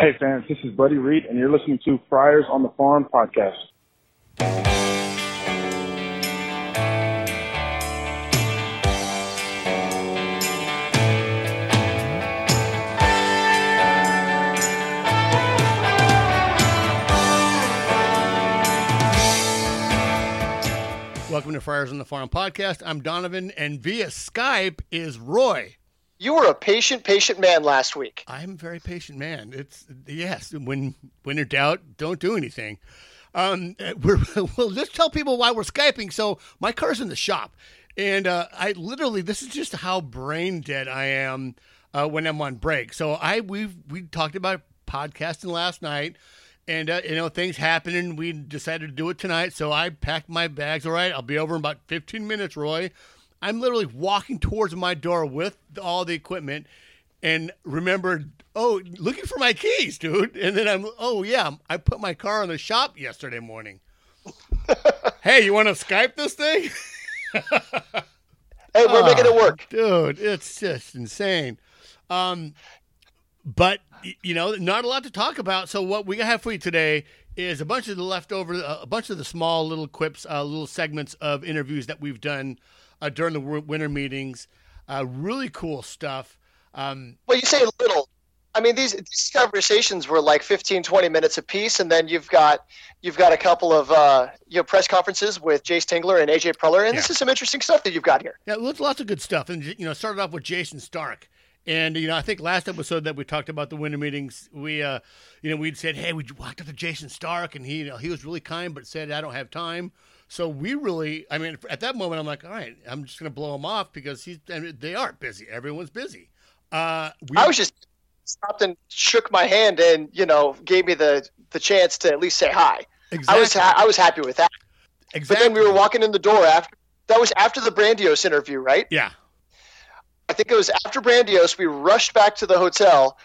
Hey fans, this is Buddy Reed, and you're listening to Friars on the Farm podcast. Welcome to Friars on the Farm podcast. I'm Donovan, and via Skype is Roy. You were a patient, patient man last week. I'm a very patient man. It's yes. When when in doubt, don't do anything. Um, we're, well, let's tell people why we're skyping. So my car's in the shop, and uh, I literally this is just how brain dead I am uh, when I'm on break. So I we we talked about podcasting last night. And uh, you know things happened, and we decided to do it tonight. So I packed my bags. All right, I'll be over in about 15 minutes, Roy. I'm literally walking towards my door with all the equipment and remembered, oh, looking for my keys, dude. And then I'm, oh, yeah, I put my car in the shop yesterday morning. hey, you want to Skype this thing? hey, we're oh, making it work. Dude, it's just insane. Um, but, you know, not a lot to talk about. So, what we have for you today is a bunch of the leftover, a bunch of the small little quips, uh, little segments of interviews that we've done uh, during the winter meetings. Uh, really cool stuff. Um, well, you say little. I mean, these, these conversations were like 15, 20 minutes a piece, and then you've got you've got a couple of uh, you know press conferences with Jayce Tingler and AJ Preller, and yeah. this is some interesting stuff that you've got here. Yeah, lots of good stuff, and you know, started off with Jayson Stark. And you know, I think last episode that we talked about the winter meetings, we, uh, you know, we'd said, "Hey, we walked up to Jayson Stark, and he, you know, he was really kind, but said I don't have time." So we really, I mean, at that moment, I'm like, all right, I'm just going to blow him off because he's, I mean, they are busy. Everyone's busy. Uh, we, I was just stopped and shook my hand and, you know, gave me the, the chance to at least say hi. Exactly. I was, ha- I was happy with that. Exactly. But then we were walking in the door after, that was after the Brandios interview, right? Yeah. I think it was after Brandios. We rushed back to the hotel.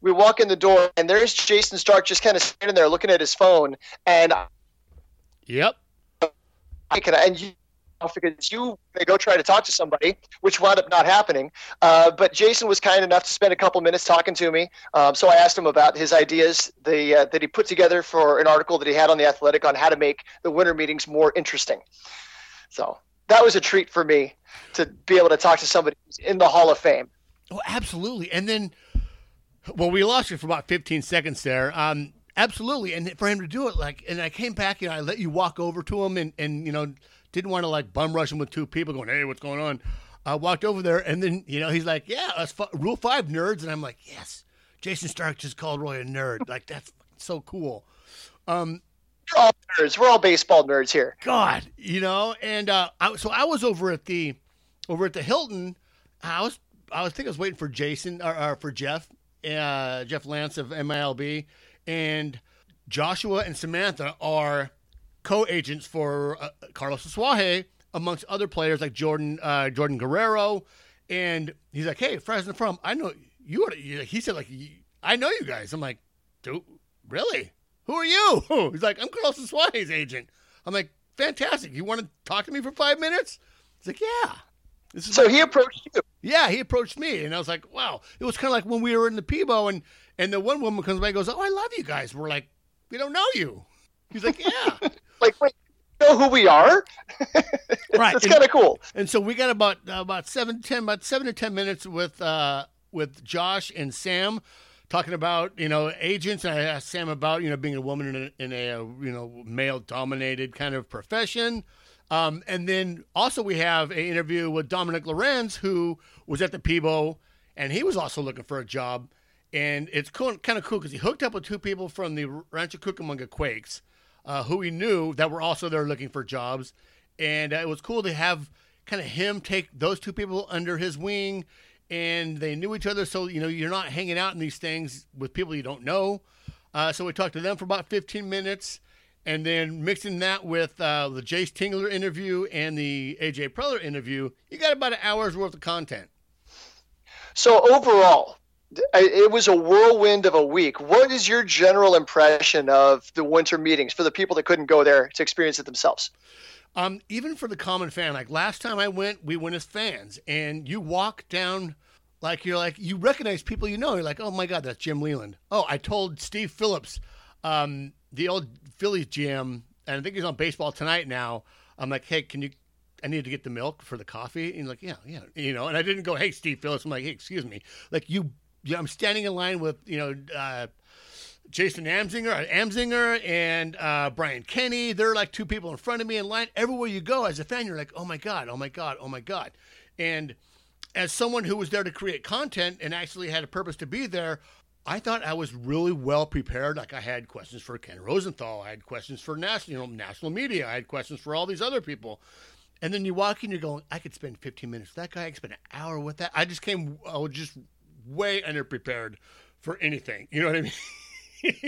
We walk in the door, and there's Jayson Stark just kind of standing there looking at his phone. And yep, and you because you go try to talk to somebody, which wound up not happening. Uh, but Jayson was kind enough to spend a couple minutes talking to me. Um, so I asked him about his ideas the, uh, that he put together for an article that he had on the Athletic on how to make the winter meetings more interesting. So that was a treat for me to be able to talk to somebody who's in the Hall of Fame. Oh, absolutely. And then, well, we lost you for about 15 seconds there. Um, Absolutely, and for him to do it, like, and I came back and I let you walk over to him, and and you know didn't want to like bum rush him with two people going, hey, what's going on? I walked over there, and then you know he's like, yeah, that's Rule Five nerds, and I'm like, yes, Jayson Stark just called Roy a nerd, like that's so cool. Um, we're all nerds. We're all baseball nerds here. God, you know, and uh, I, so I was over at the over at the Hilton. I was I was think I was waiting for Jason or, or for Jeff, uh, Jeff Lantz of MILB and Joshua and Samantha are co-agents for uh, Carlos Asuaje, amongst other players like Jordan uh, Jordan Guerrero. And he's like, "Hey, Fresno from I know you." Are, he said, "Like I know you guys." I'm like, "Dude, really? Who are you?" He's like, "I'm Carlos Asuaje's agent." I'm like, "Fantastic! You want to talk to me for five minutes?" He's like, "Yeah." so he approached you. Yeah, he approached me, and I was like, "Wow!" It was kind of like when we were in the Peebo, and and the one woman comes by and goes, "Oh, I love you guys." We're like, "We don't know you." He's like, "Yeah." like, wait, know who we are? right. It's kind of cool. And so we got about uh, about seven, ten, about seven to ten minutes with uh, with Josh and Sam talking about you know agents. And I asked Sam about you know being a woman in a, in a you know male dominated kind of profession. Um, and then also we have an interview with Dominic Lorenz, who was at the Peebo, and he was also looking for a job and it's cool, kind of cool because he hooked up with two people from the Rancho Cucamonga Quakes, uh, who he knew that were also there looking for jobs, and uh, it was cool to have kind of him take those two people under his wing, and they knew each other, so you know you're not hanging out in these things with people you don't know. Uh, so we talked to them for about 15 minutes, and then mixing that with uh, the Jayce Tingler interview and the AJ Preller interview, you got about an hour's worth of content. So overall, it was a whirlwind of a week. What is your general impression of the winter meetings for the people that couldn't go there to experience it themselves? Um, even for the common fan, like last time I went, we went as fans, and you walk down Like you're like you recognize people you know. You're like, oh my god, that's Jim Leyland. Oh, I told Steve Phillips, um, the old Phillies GM, and I think he's on baseball tonight now. I'm like, hey, can you? I need to get the milk for the coffee. And he's like, yeah, yeah, you know. And I didn't go, hey, Steve Phillips. I'm like, hey, excuse me. Like you, yeah, I'm standing in line with you know. Uh, Jason Amzinger, Amzinger, and uh, Brian Kenny. They're like two people in front of me in line. Everywhere you go as a fan, you're like, oh my god, oh my god, oh my god. And as someone who was there to create content and actually had a purpose to be there, I thought I was really well prepared. Like I had questions for Ken Rosenthal, I had questions for national, you know, national media, I had questions for all these other people. And then you walk in, you're going, I could spend 15 minutes with that guy. I could spend an hour with that. I just came, I was just way underprepared for anything. You know what I mean?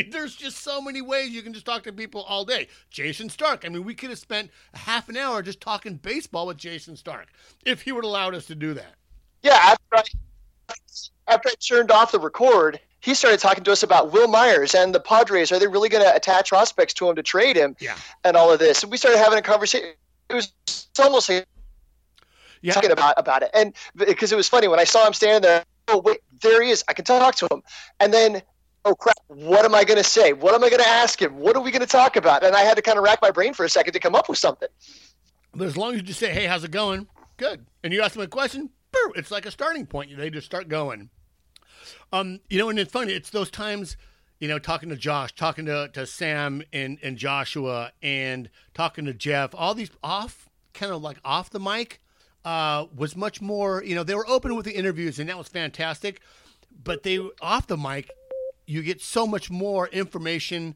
There's just so many ways you can just talk to people all day. Jayson Stark. I mean, we could have spent half an hour just talking baseball with Jayson Stark if he would allowed us to do that. Yeah, after I, after I turned off the record, he started talking to us about Wil Myers and the Padres. Are they really going to attach prospects to him to trade him? Yeah. And all of this. And we started having a conversation. It was almost like Yeah. talking about about it. And because it was funny when I saw him standing there. Oh wait, there he is. I can talk to him. And then, oh crap, what am I going to say? What am I going to ask him? What are we going to talk about? And I had to kind of rack my brain for a second to come up with something. But as long as you just say, "Hey, how's it going?" Good, and you ask them a question, boo, it's like a starting point. They just start going. Um, you know, and it's funny. It's those times, you know, talking to Josh, talking to, to Sam and and Joshua, and talking to Jeff. All these off, kind of like off the mic, uh, was much more. You know, they were open with the interviews, and that was fantastic. But they off the mic, you get so much more information,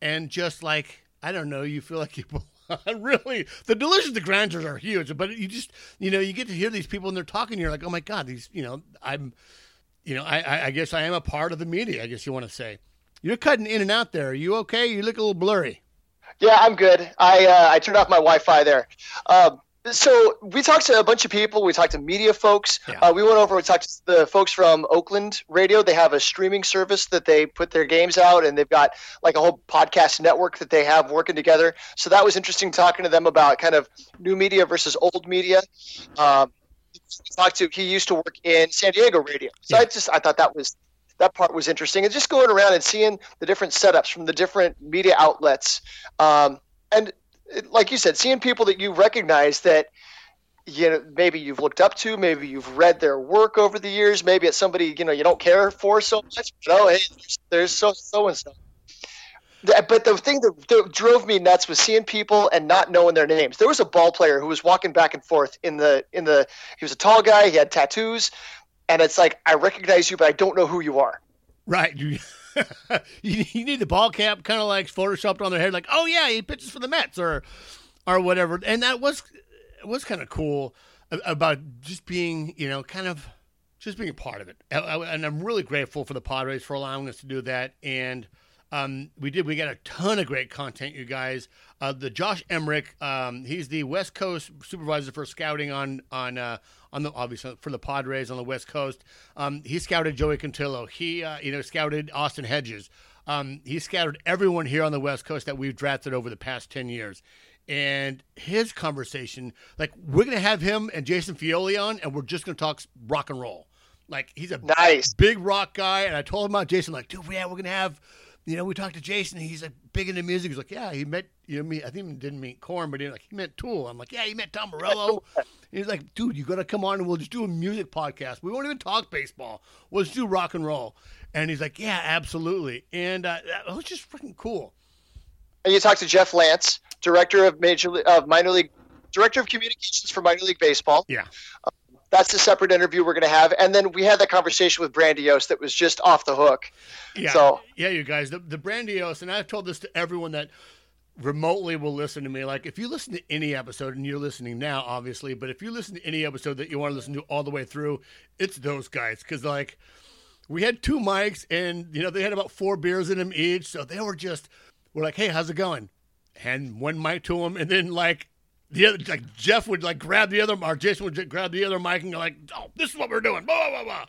and just like I don't know, you feel like you really the delicious the grandeurs are huge but you just you know you get to hear these people and they're talking you're like oh my god these you know i'm you know I, I guess i am a part of the media i guess you want to say you're cutting in and out there are you okay you look a little blurry Yeah, I'm good. I uh, I turned off my Wi-Fi there. Um, so we talked to a bunch of people. We talked to media folks. Yeah. Uh, we went over. We talked to the folks from Oakland Radio. They have a streaming service that they put their games out, and they've got like a whole podcast network that they have working together. So that was interesting talking to them about kind of new media versus old media. Um, talked to. He used to work in San Diego radio. So Yeah. I just I thought that was that part was interesting, and just going around and seeing the different setups from the different media outlets, um, and like you said, seeing people that you recognize that you know maybe you've looked up to, maybe you've read their work over the years, maybe it's somebody you know you don't care for so much. But, oh, hey, there's, there's so so and so. But the thing that, that drove me nuts was seeing people and not knowing their names. There was a ball player who was walking back and forth in the in the. He was a tall guy. He had tattoos, and it's like I recognize you, but I don't know who you are. right you you, need the ball cap kind of like photoshopped on their head like oh yeah he pitches for the mets or or whatever and that was was kind of cool about just being you know kind of just being a part of it and i'm really grateful for the padres for allowing us to do that and um, we did. We got a ton of great content, you guys. Uh, the Josh Emmerich, um, he's the West Coast supervisor for scouting on on uh, on the obviously for the Padres on the West Coast. Um, he scouted Joey Cantillo. He uh, you know scouted Austin Hedges. Um, he scouted everyone here on the West Coast that we've drafted over the past ten years. And his conversation, like we're gonna have him and Jason Fioli on, and we're just gonna talk rock and roll. Like he's a Nice. big rock guy, and I told him about Jason. Like, dude, yeah, we're gonna have, you know, we talked to Jason. He's like big into music. He's like, yeah, he met, you know, me. I think he didn't meet Korn, but he like he met Tool. I'm like, yeah, he met Tom Morello. He's like, dude, you gotta come on and we'll just do a music podcast. We won't even talk baseball. We'll just do rock and roll. And he's like, yeah, absolutely. And uh, that was just freaking cool. And you talked to Jeff Lantz, director of major of minor league, director of communications for minor league baseball. Yeah. That's a separate interview we're going to have, and then we had that conversation with Brandios that was just off the hook. Yeah, So- yeah, you guys, the, the Brandios, and I've told this to everyone that remotely will listen to me. Like, if you listen to any episode, and you're listening now, obviously, but if you listen to any episode that you want to listen to all the way through, it's those guys. Because, like, we had two mics, and, you know, they had about four beers in them each. So they were just, we're like, hey, how's it going? Hand one mic to them, and then, like, the other, like Jeff would like grab the other, or Jason would grab the other mic and go like, "Oh, this is what we're doing." Blah blah blah.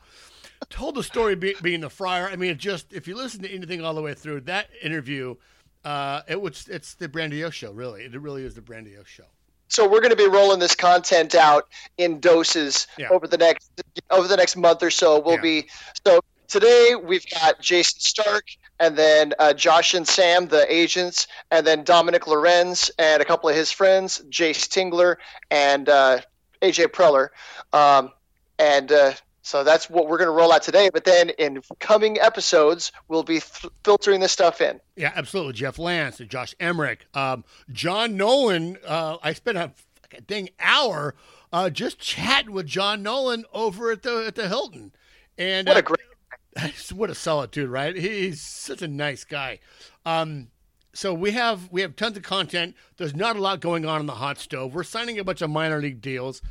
told the story be, being the friar. I mean, it just if you listen to anything all the way through that interview, uh, it was it's the Brandio show. Really, it really is the Brandio show. so we're going to be rolling this content out in doses Yeah. over the next over the next month or so. We'll Yeah. be so today we've got Jayson Stark and then uh, Josh and Sam, the agents, and then Dominic Lorenz and a couple of his friends, Jayce Tingler and uh, AJ Preller, um, and. Uh, so that's what we're going to roll out today. But then in coming episodes, we'll be th- filtering this stuff in. Yeah, absolutely. Jeff Lantz, and Josh Emmerich, um, John Nolan. Uh, I spent a, dang hour uh, just chatting with John Nolan over at the at the Hilton, and What uh, a great what a solid dude, right? He's such a nice guy. Um, so we have we have tons of content. There's not a lot going on in the hot stove. We're signing a bunch of minor league deals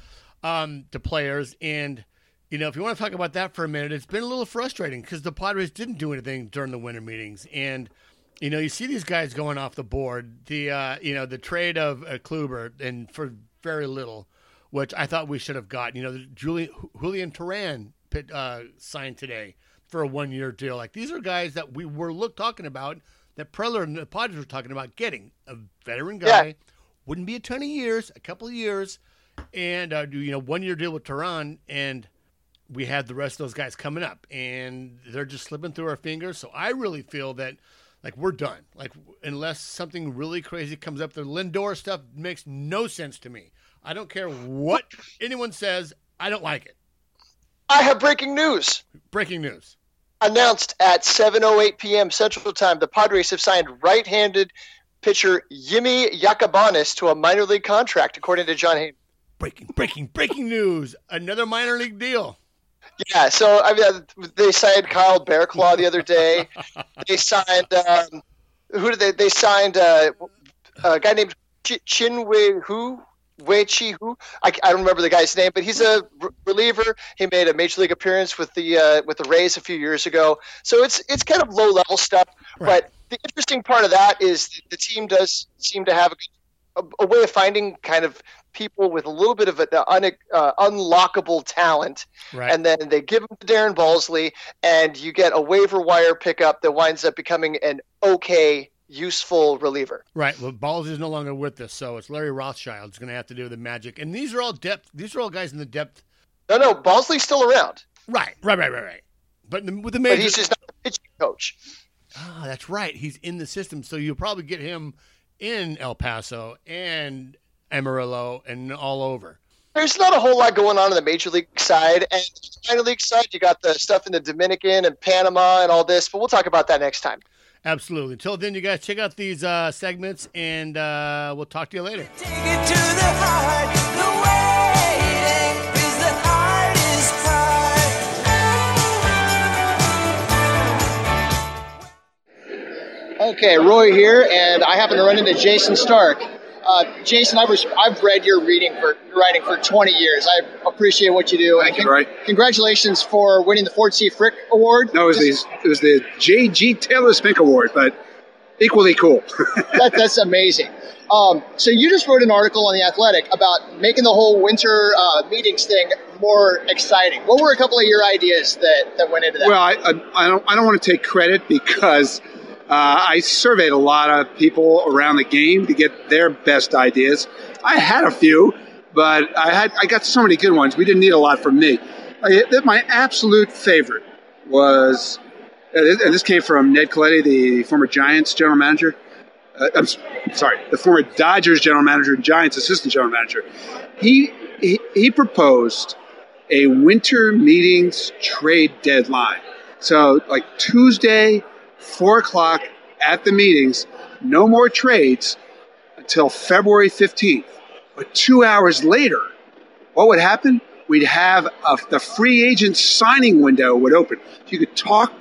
um, to players, and you know if you want to talk about that for a minute, it's been a little frustrating because the Padres didn't do anything during the winter meetings, and you know you see these guys going off the board. The uh, you know the trade of uh, Kluber and for very little, which I thought we should have gotten. You know, Julian Julian Teheran uh, signed today for a one year deal. Like these are guys that we were look talking about that Preller and the Padres were talking about getting a veteran guy. Yeah. Wouldn't be a ton of years, a couple of years, and uh, do you know one year deal with Teheran, and we had the rest of those guys coming up, and they're just slipping through our fingers. So I really feel that. Like we're done. Like unless something really crazy comes up, the Lindor stuff makes no sense to me. I don't care what anyone says. I don't like it. I have breaking news. Breaking news. Announced at 7:08 p.m. Central Time, the Padres have signed right-handed pitcher Jimmy Yacabonis to a minor league contract, according to John Hayden. Breaking, breaking, breaking news. Another minor league deal. Yeah, so I mean, uh, they signed Kyle Barraclough the other day. they signed um, who did they? They signed uh, a guy named Ch- Chih-Wei Hu. Wei Chi Hu. I, I don't remember the guy's name, but he's a re- reliever. He made a major league appearance with the uh, with the Rays a few years ago. So it's it's kind of low level stuff. Right. But the interesting part of that is the team does seem to have a, a, a way of finding kind of people with a little bit of an un, uh, unlockable talent Right. and then they give them to Darren Balsley, and you get a waiver wire pickup that winds up becoming an okay, useful reliever. right. Well, Balls is no longer with us, so it's Larry Rothschild's going to have to do the magic. And these are all depth. These are all guys in the depth. No, no, Balsley's still around, Right. Right. Right. Right. Right. But the, with the but major. he's just not the pitching coach. Ah, that's right. He's in the system, so you'll probably get him in El Paso and Amarillo and all over. There's not a whole lot going on in the major league side, and minor league side, you got the stuff in the Dominican and Panama and all this. But we'll talk about that next time. Absolutely. Until then, you guys check out these uh, segments, and uh, we'll talk to you later. Take it to the heart. The waiting is the hardest part. Okay, Roy here, and I happen to run into Jayson Stark. Uh, Jayson, I've, I've read your reading for your writing for 20 years. I appreciate what you do. Thank and you. Congratulations for winning the Ford C. Frick Award. No, it was, Just- the, it was the J.G. Taylor Spink Award, but equally cool. that, that's amazing. Um, so you just wrote an article on the Athletic about making the whole winter uh, meetings thing more exciting. What were a couple of your ideas that, that went into that? well, I, I, I don't I don't want to take credit because uh, I surveyed a lot of people around the game to get their best ideas. I had a few, but I had I got so many good ones. We didn't need a lot from me. I, my absolute favorite was, and this- came from Ned Colletti, the former Giants general manager. Uh, I'm sorry, the former Dodgers general manager and Giants assistant general manager. He, he he proposed a winter meetings trade deadline. So like Tuesday, four o'clock at the meetings, no more trades until February fifteenth. But two hours later, what would happen? We'd have a, the free agent signing window would open. You could talk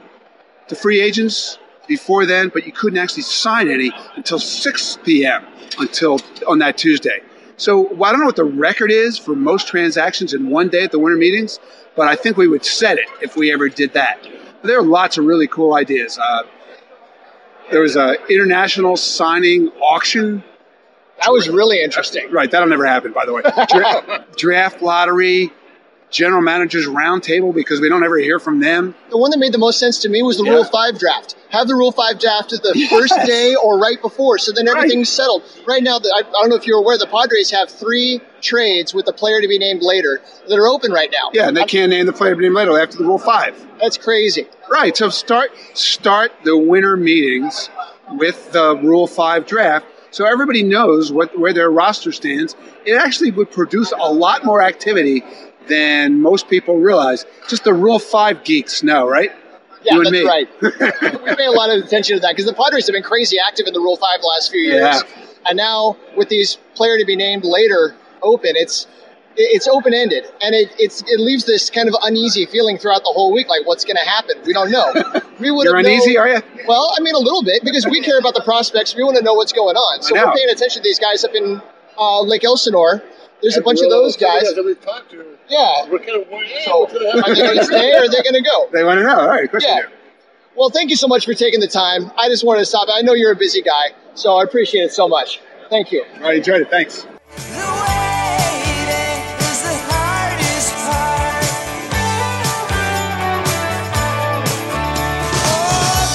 to free agents before then, but you couldn't actually sign any until 6 p.m. until on that Tuesday. So well, I don't know what the record is for most transactions in one day at the winter meetings, but I think we would set it if we ever did that. But there are lots of really cool ideas. Uh, there was an international signing auction. that was really interesting. Right, that'll never happen, by the way. Dra- draft lottery, general managers roundtable because we don't ever hear from them. The one that made the most sense to me was the Yeah. Rule 5 draft. Have the Rule 5 draft at the Yes. first day or right before, so then Right. everything's settled. Right now, the, I, I don't know if you're aware, the Padres have three trades with the player to be named later that are open right now. Yeah, and they can't name the player to be named later after the Rule Five. That's crazy. Right. So start start the winter meetings with the Rule Five draft, so everybody knows what where their roster stands. It actually would produce a lot more activity than most people realize. Just the Rule Five geeks know, right? Yeah, You that's me. right. we pay a lot of attention to that because the Padres have been crazy active in the Rule 5 the last few years. Yeah. And now with these player to be named later open, it's it's open ended and it it's it leaves this kind of uneasy feeling throughout the whole week like what's going to happen we don't know we would You're uneasy, known- are you? well i mean a little bit because we care about the prospects we want to know what's going on so we're paying attention to these guys up in uh, lake elsinore there's a bunch of those guys we've talked to, yeah we're kind of worried. so are they going to stay or are they going to go They want to know. All right, of course yeah. Well, thank you so much for taking the time. I just wanted to stop. I know you're a busy guy, so I appreciate it so much. Thank you. I enjoyed it. Thanks. The waiting is the hardest part.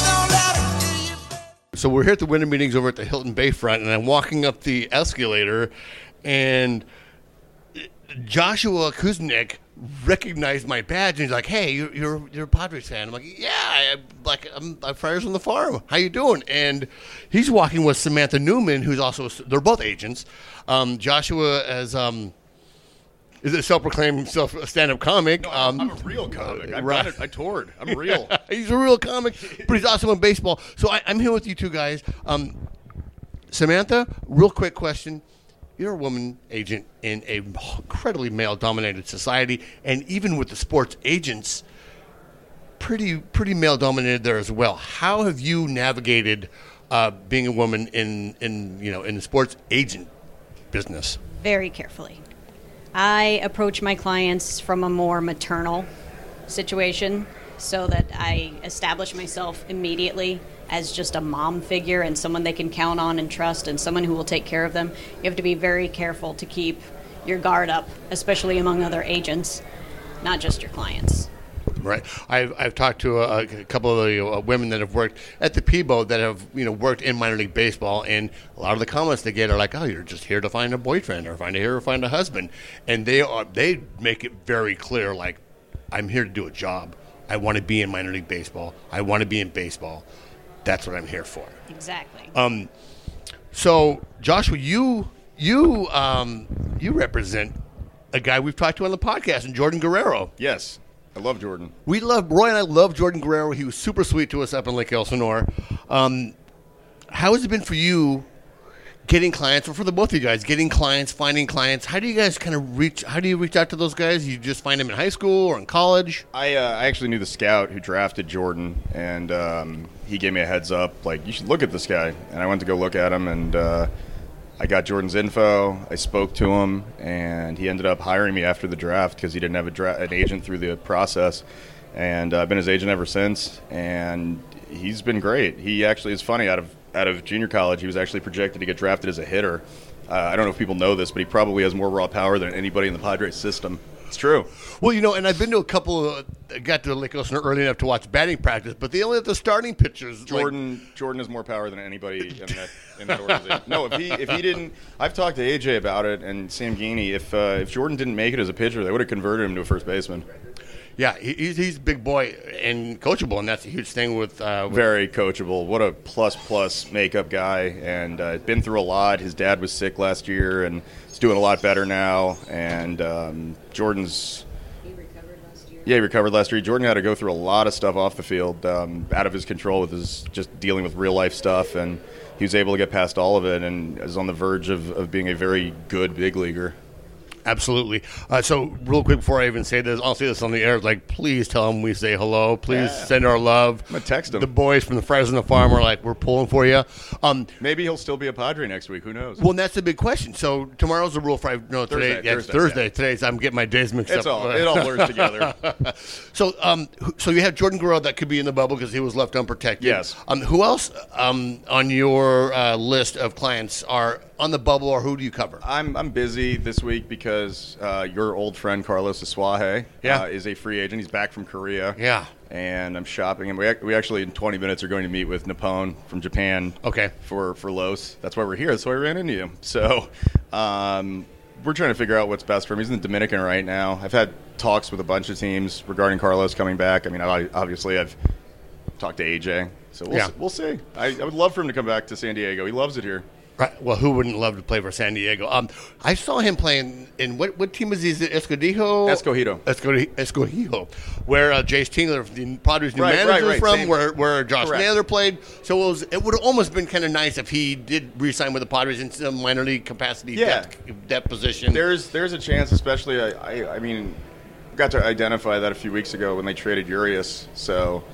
Don't let it do you So we're here at the winter meetings over at the Hilton Bayfront, and I'm walking up the escalator, and Joshua Kusnick recognized my badge, and he's like, "Hey, you're you're, you're a Padres fan." I'm like, "Yeah, I, like I'm, I'm Friars on the Farm. How you doing?" And he's walking with Samantha Newman, who's also they're both agents. Um, Joshua as um, is a self-proclaimed himself a stand-up comic. um, I'm a real comic. I've right. I toured. I'm real. he's a real comic, but he's also in baseball. So I, I'm here with you two guys. Um, Samantha, real quick question. You're a woman agent in a incredibly male-dominated society, and even with the sports agents, pretty pretty male-dominated there as well. How have you navigated uh, being a woman in in you know in the sports agent business? very carefully. I approach my clients from a more maternal situation so that I establish myself immediately as just a mom figure and someone they can count on and trust and someone who will take care of them. You have to be very careful to keep your guard up, especially among other agents, not just your clients. Right. I've, I've talked to a, a couple of the uh, women that have worked at the Peebo that have you know worked in minor league baseball, and a lot of the comments they get are like, "Oh, you're just here to find a boyfriend, or find a here or find a husband," and they are they make it very clear, like, "I'm here to do a job. I want to be in minor league baseball. I want to be in baseball. That's what I'm here for." Exactly. Um, so Joshua, you you um, you represent a guy we've talked to on the podcast, and Jordan Guerrero. yes, I love Jordan. We love Roy and I love Jordan Guerrero. He was super sweet to us up in Lake Elsinore. Um, how has it been for you getting clients, or for the both of you guys, getting clients, finding clients? How do you guys kind of reach? How do you reach out to those guys? You just find them in high school or in college? I, uh, I actually knew the scout who drafted Jordan, and um, he gave me a heads up, like you should look at this guy. And I went to go look at him, and uh, I got Jordan's info. I spoke to him, and he ended up hiring me after the draft because he didn't have dra- an agent through the process. And uh, I've been his agent ever since, and he's been great. He actually is funny. Out of out of junior college, he was actually projected to get drafted as a hitter. Uh, I don't know if people know this, but he probably has more raw power than anybody in the Padres system. It's true. Well, you know, and I've been to a couple. Of, I got to Lake Elsinore early enough to watch batting practice, but they only have the starting pitchers. like- Jordan Jordan has more power than anybody in that in that organization. No, if he if he didn't, I've talked to AJ about it and Sam Geaney. If uh, if Jordan didn't make it as a pitcher, they would have converted him to a first baseman. yeah, he's he's a big boy and coachable, and that's a huge thing with. Uh, with Very coachable. What a plus plus makeup guy, and uh, been through a lot. His dad was sick last year, and he's doing a lot better now. And um, Jordan's Yeah, he recovered last year. Jordan had to go through a lot of stuff off the field, um, out of his control with his just dealing with real life stuff, and he was able to get past all of it, and is on the verge of, of being a very good big leaguer. Absolutely. Uh, so, real quick before I even say this, I'll say this on the air. Like, please tell them we say hello. Please Yeah. send our love. I'm gonna text him. The boys from the Friars on the Farm are like, we're pulling for you. Um, Maybe he'll still be a Padre next week. Who knows? well, that's the big question. So tomorrow's the rule five. No, today. Thursday, yeah, it's Thursday, Thursday. yeah. Today's. I'm getting my days mixed it's up. all it all blurs together. So, um, so you have Jordan Guerrero that could be in the bubble because he was left unprotected. Yes. Um, who else um, on your uh, list of clients are on the bubble, or who do you cover? I'm I'm busy this week because uh, your old friend Carlos Asuaje Yeah. uh, is a free agent. He's back from Korea. Yeah. And I'm shopping, and we, ac- we actually in 20 minutes are going to meet with Nippon from Japan. Okay. For for Los, that's why we're here. That's why we ran into you. So, um, we're trying to figure out what's best for him. He's in the Dominican right now. I've had talks with a bunch of teams regarding Carlos coming back. I mean, I, obviously I've talked to AJ, so we'll, Yeah. s- we'll see. I, I would love for him to come back to San Diego. He loves it here. Right. Well, who wouldn't love to play for San Diego? Um, I saw him playing in what what team is he? Is it Escogido? Escogido. Escogido, where uh, Jayce Tingler, the Padres' new Right, manager, right, is right. from, Same- where where Josh Correct. Naylor played. So it was it would have almost been kind of nice if he did re-sign with the Padres in some minor league capacity, Yeah. depth, depth position. There's there's a chance, especially I, I I mean, got to identify that a few weeks ago when they traded Urias. So,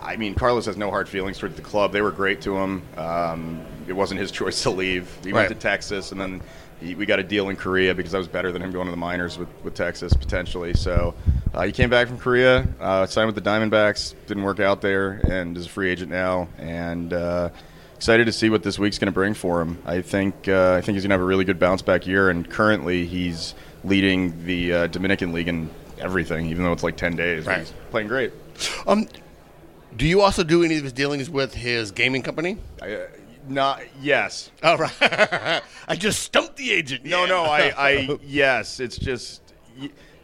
I mean, Carlos has no hard feelings towards the club. They were great to him. Um, it wasn't his choice to leave. He Right. went to Texas, and then he, we got a deal in Korea because I was better than him going to the minors with, with Texas potentially. So, uh, he came back from Korea, uh, signed with the Diamondbacks, didn't work out there, and is a free agent now. And uh, excited to see what this week's going to bring for him. I think uh, I think he's going to have a really good bounce back year, and currently he's leading the uh, Dominican League in everything, even though it's like ten days. Right. He's playing great. um, do you also do any of his dealings with his gaming company? I, uh, not yes. All right. I just stumped the agent. No, Yeah. no. I, I yes. It's just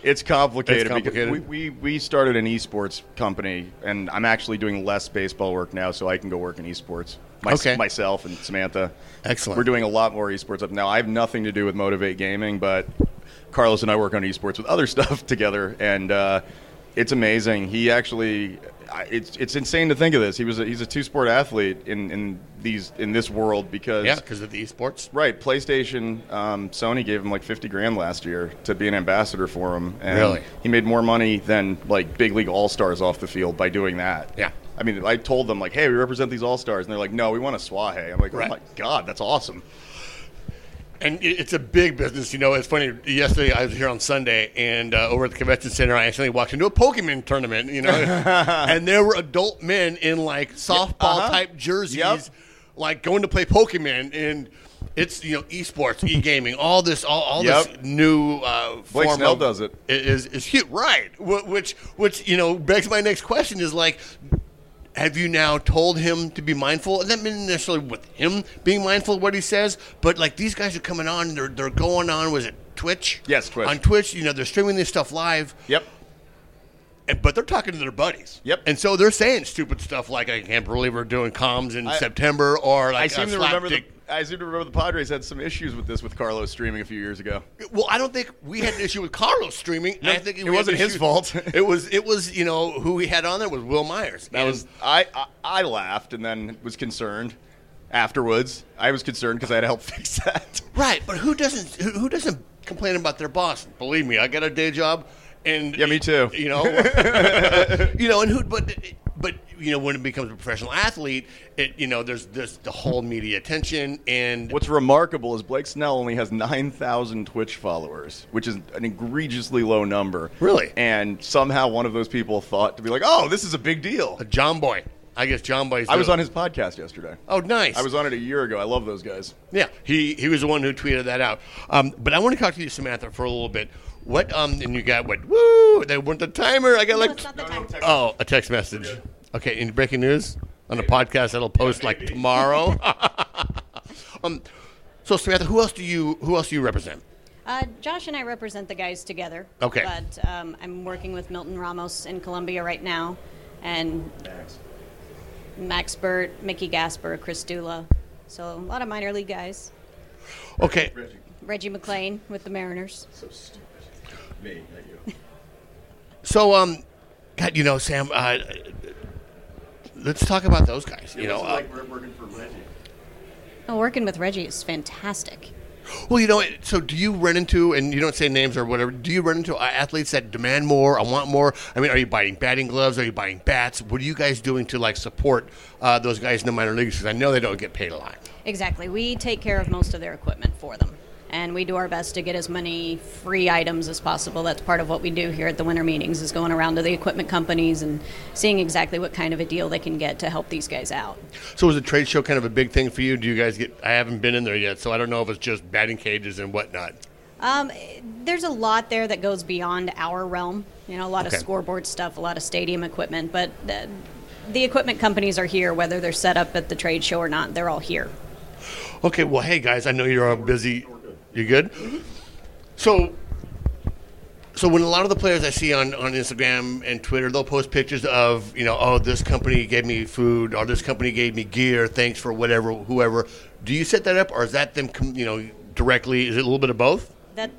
it's complicated. It's complicated. Because we, we we started an esports company, and I'm actually doing less baseball work now, so I can go work in esports. My, Okay. Myself and Samantha. Excellent. We're doing a lot more esports up now. I have nothing to do with Motivate Gaming, but Carlos and I work on esports with other stuff together, and uh, it's amazing. He actually, it's it's insane to think of this. He was a, he's a two sport athlete in, in these in this world because Yeah, because of the esports. Right, PlayStation, um, Sony gave him like fifty grand last year to be an ambassador for him. And Really? He made more money than like big league all stars off the field by doing that. Yeah. I mean, I told them like, "Hey, we represent these all stars," and they're like, "No, we want Asuaje." I'm like, Right. "Oh my god, that's awesome." And it's a big business. You know, it's funny. Yesterday, I was here on Sunday, and uh, over at the convention center, I accidentally walked into a Pokemon tournament. You know, and there were adult men in like softball uh-huh. type jerseys, Yep. like going to play Pokemon. And it's you know esports, e gaming, all this, all, all Yep. this new uh, Blake form Snell of- does it. Is is huge, right? Which which you know begs my next question is like. Have you now told him to be mindful? And that mean necessarily with him being mindful of what he says, but like these guys are coming on, they're they're going on. Was it Twitch? Yes, Twitch. On Twitch, you know, they're streaming this stuff live, Yep. and, but they're talking to their buddies. Yep. And so they're saying stupid stuff like, "I can't believe we're doing comms in I- September," or like I seem to remember the. I seem to remember the Padres had some issues with this with Carlos streaming a few years ago. Well, I don't think we had an issue with Carlos streaming. I think it wasn't his fault. it was it was you know who he had on there was Wil Myers. That was I, I. I laughed and then was concerned afterwards. I was concerned because I had to help fix that. Right, but who doesn't who, who doesn't complain about their boss? Believe me, I got a day job, and Yeah, me too. You know, you know, and who? But but you know, when it becomes a professional athlete, it you know, there's there's the whole media attention, and What's remarkable is Blake Snell only has 9,000 Twitch followers, which is an egregiously low number. Really? And somehow one of those people thought to be like, oh, this is a big deal. a Jomboy. I guess Jomboy's. I was on his podcast yesterday. Oh, nice. I was on it a year ago. I love those guys. Yeah, he he was the one who tweeted that out. Um, but I want to talk to you, Samantha, for a little bit. What um, and you got what? Woo! They weren't the timer. I got No, like it's not the time. oh, a text message. Okay, in breaking news on the podcast that'll post like tomorrow. um, so Samantha, who else do you who else do you represent? Uh, Josh and I represent the guys together. Okay. But um, I'm working with Milton Ramos in Colombia right now, and Max Max Burt, Mickey Gasper, Chris Dula. So a lot of minor league guys. Okay, Reggie McLean with the Mariners. so um, God, you know, Sam, uh, let's talk about those guys. You know, uh, working for Reggie. Oh, working with Reggie is fantastic. Well, you know, so do you run into, and you don't say names or whatever, do you run into uh, athletes that demand more, I want more? I mean, are you buying batting gloves? Are you buying bats? What are you guys doing to, like, support uh, those guys in the minor leagues? Because I know they don't get paid a lot. Exactly. We take care of most of their equipment for them. And we do our best to get as many free items as possible. That's part of what we do here at the winter meetings is going around to the equipment companies and seeing exactly what kind of a deal they can get to help these guys out. So was the trade show kind of a big thing for you? Do you guys get? I haven't been in there yet, so I don't know if it's just batting cages and whatnot. Um, there's a lot there that goes beyond our realm. You know, a lot Okay. of scoreboard stuff, a lot of stadium equipment, but the, the equipment companies are here, whether they're set up at the trade show or not. They're all here. Okay, well, hey guys, I know you're all busy. You good? Mm-hmm. So, so when a lot of the players I see on, on Instagram and Twitter, they'll post pictures of you know, oh, this company gave me food, or this company gave me gear. Thanks for whatever, whoever. Do you set that up, or is that them, com- you know, directly? Is it a little bit of both? That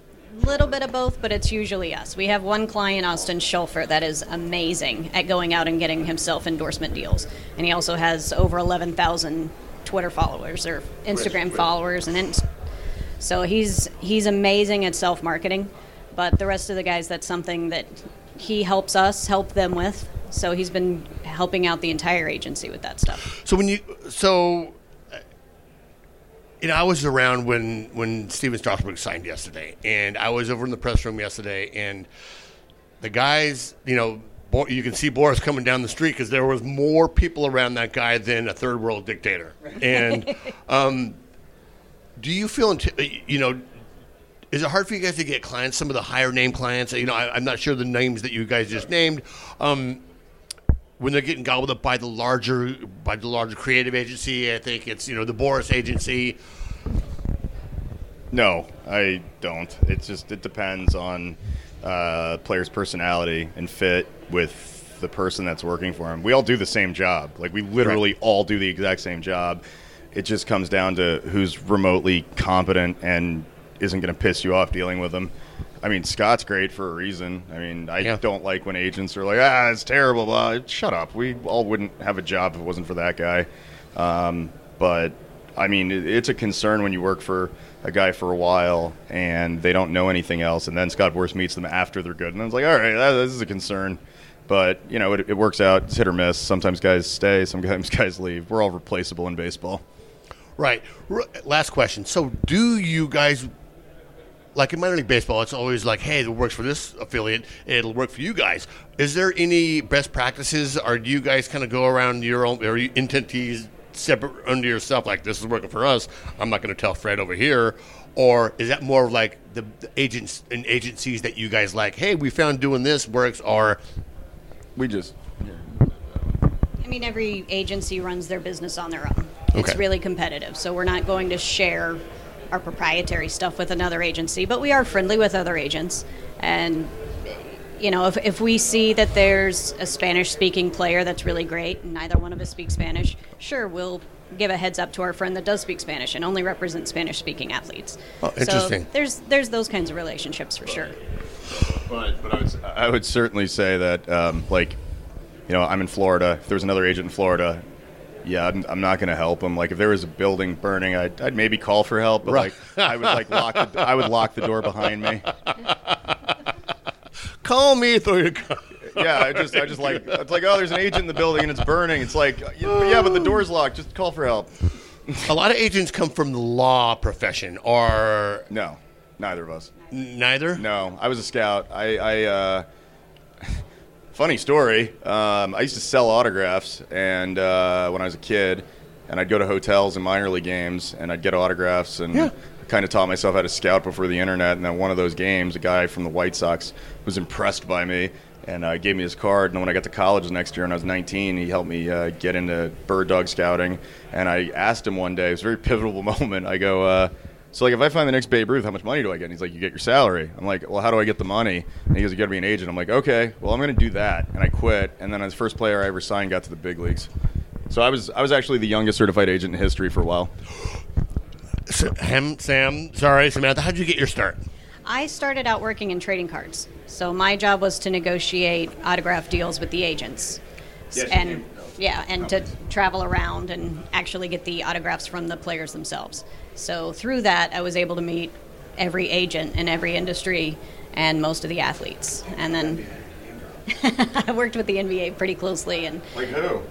little bit of both, but it's usually us. We have one client, Austin Schulfer, that is amazing at going out and getting himself endorsement deals, and he also has over 11,000 Twitter followers or Instagram followers, and ins- so he's he's amazing at self marketing. But the rest of the guys, that's something that he helps us help them with. So he's been helping out the entire agency with that stuff. So when you so you know, I was around when when Stephen Strasburg signed yesterday, and I was over in the press room yesterday, and the guys, you know, you can see Boras coming down the street because there was more people around that guy than a third world dictator. And um, do you feel, you know, is it hard for you guys to get clients, some of the higher name clients? You know, I, I'm not sure the names that you guys just named. Um, when they're getting gobbled up by the larger by the larger creative agency, I think it's you know the Boras agency. No, I don't. It just it depends on uh, player's personality and fit with the person that's working for him. We all do the same job. Like we literally all do the exact same job. It just comes down to who's remotely competent and isn't going to piss you off dealing with them. I mean, Scott's great for a reason. I mean, I Yeah. don't like when agents are like, "Ah, it's terrible." Blah. Shut up. We all wouldn't have a job if it wasn't for that guy. Um, but I mean, it, it's a concern when you work for a guy for a while and they don't know anything else, and then Scott Boras meets them after they're good, and then it's like, all right, that, this is a concern. But you know, it, it works out. It's hit or miss. Sometimes guys stay, sometimes guys leave. We're all replaceable in baseball. Right. R- last question. So, do you guys like in minor league baseball? It's always like, hey, it works for this affiliate, it'll work for you guys. Is there any best practices, or do you guys kind of go around your own or you entities separate under yourself? Like this is working for us. I'm not going to tell Fred over here. Or is that more of like the, the agents and agencies that you guys like? Hey, we found doing this works. Or We just Yeah. I mean, every agency runs their business on their own. It's Okay. really competitive, so we're not going to share our proprietary stuff with another agency, but we are friendly with other agents. And, you know, if, if we see that there's a Spanish speaking player that's really great and neither one of us speak Spanish, sure, we'll give a heads up to our friend that does speak Spanish and only represent Spanish speaking athletes. Oh, interesting. So there's, there's those kinds of relationships for sure. But, but I, would, I would certainly say that, um, like, you know, I'm in Florida. If there was another agent in Florida, yeah, I'm, I'm not going to help him. Like, if there was a building burning, I'd, I'd maybe call for help, but Right. like, I would like lock the, I would lock the door behind me. call me, through your. car- Yeah, I just, I just like, it's like, oh, there's an agent in the building and it's burning. It's like, yeah, but the door's locked. Just call for help. A lot of agents come from the law profession, or No, neither of us. neither. No, I was a scout. I, I uh, funny story. Um, I used to sell autographs, and uh, when I was a kid, and I'd go to hotels and minor league games, and I'd get autographs, and Yeah. I kind of taught myself how to scout before the internet. And then one of those games, a guy from the White Sox was impressed by me. And uh, gave me his card. And when I got to college the next year, and I was 19, he helped me uh, get into bird dog scouting. And I asked him one day, it was a very pivotal moment. I go, uh, so like if I find the next Babe Ruth, how much money do I get? And he's like, you get your salary. I'm like, well, how do I get the money? And he goes, you got to be an agent. I'm like, okay, well, I'm going to do that. And I quit. And then as first player I ever signed, got to the big leagues. So I was I was actually the youngest certified agent in history for a while. S- Hem, Sam, sorry, Samantha. How'd you get your start? I started out working in trading cards. So my job was to negotiate autograph deals with the agents. Yes, you and came- yeah, and to travel around and actually get the autographs from the players themselves. So through that I was able to meet every agent in every industry and most of the athletes. And then I worked with the NBA pretty closely, and Like who?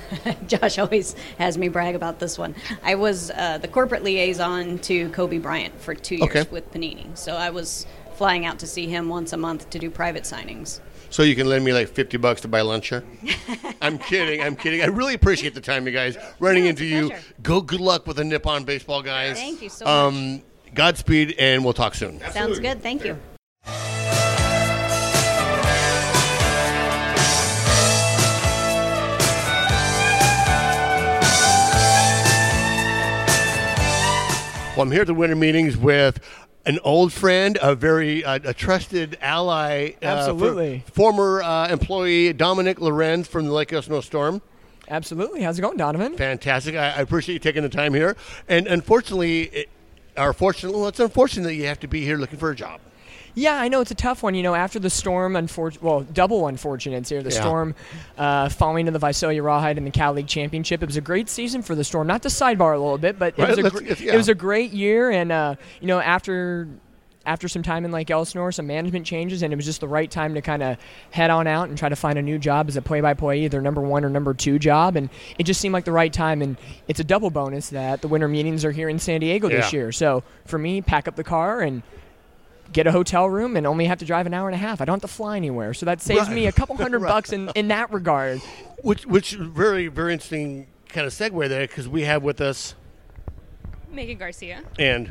Josh always has me brag about this one. I was uh, the corporate liaison to Kobe Bryant for two years Okay. with Panini, so I was flying out to see him once a month to do private signings. So you can lend me like fifty bucks to buy lunch here. I'm kidding. I'm kidding. I really appreciate the time, you guys. Running Yeah, into you. Go. Good luck with the Nippon baseball guys. Thank you so um, Godspeed, and we'll talk soon. Sounds good. Thank you. Well, I'm here at the winter meetings with an old friend, a very uh, a trusted ally, uh, Absolutely. former uh, employee Dominic Lorenz from the Lake Elsinore Storm. Absolutely. How's it going, Donovan? Fantastic. I, I appreciate you taking the time here. And unfortunately, it, or fortunately, well, it's unfortunate that you have to be here looking for a job. Yeah, I know it's a tough one. You know, after the storm, unfor- well, double unfortunates here. The Yeah. storm uh, falling to the Visalia Rawhide in the Cal League Championship. It was a great season for the storm. Not to sidebar a little bit, but it, Right, was, a gr- yeah. it was a great year. And uh, you know, after after some time in Lake Elsinore, some management changes, and it was just the right time to kind of head on out and try to find a new job as a play-by-play, either number one or number two job. And it just seemed like the right time. And it's a double bonus that the winter meetings are here in San Diego this year. So for me, pack up the car and get a hotel room and only have to drive an hour and a half. I don't have to fly anywhere. So that saves Right. me a couple hundred Right. bucks in, in that regard. Which, which very, very interesting kind of segue there because we have with us Megan Garcia. and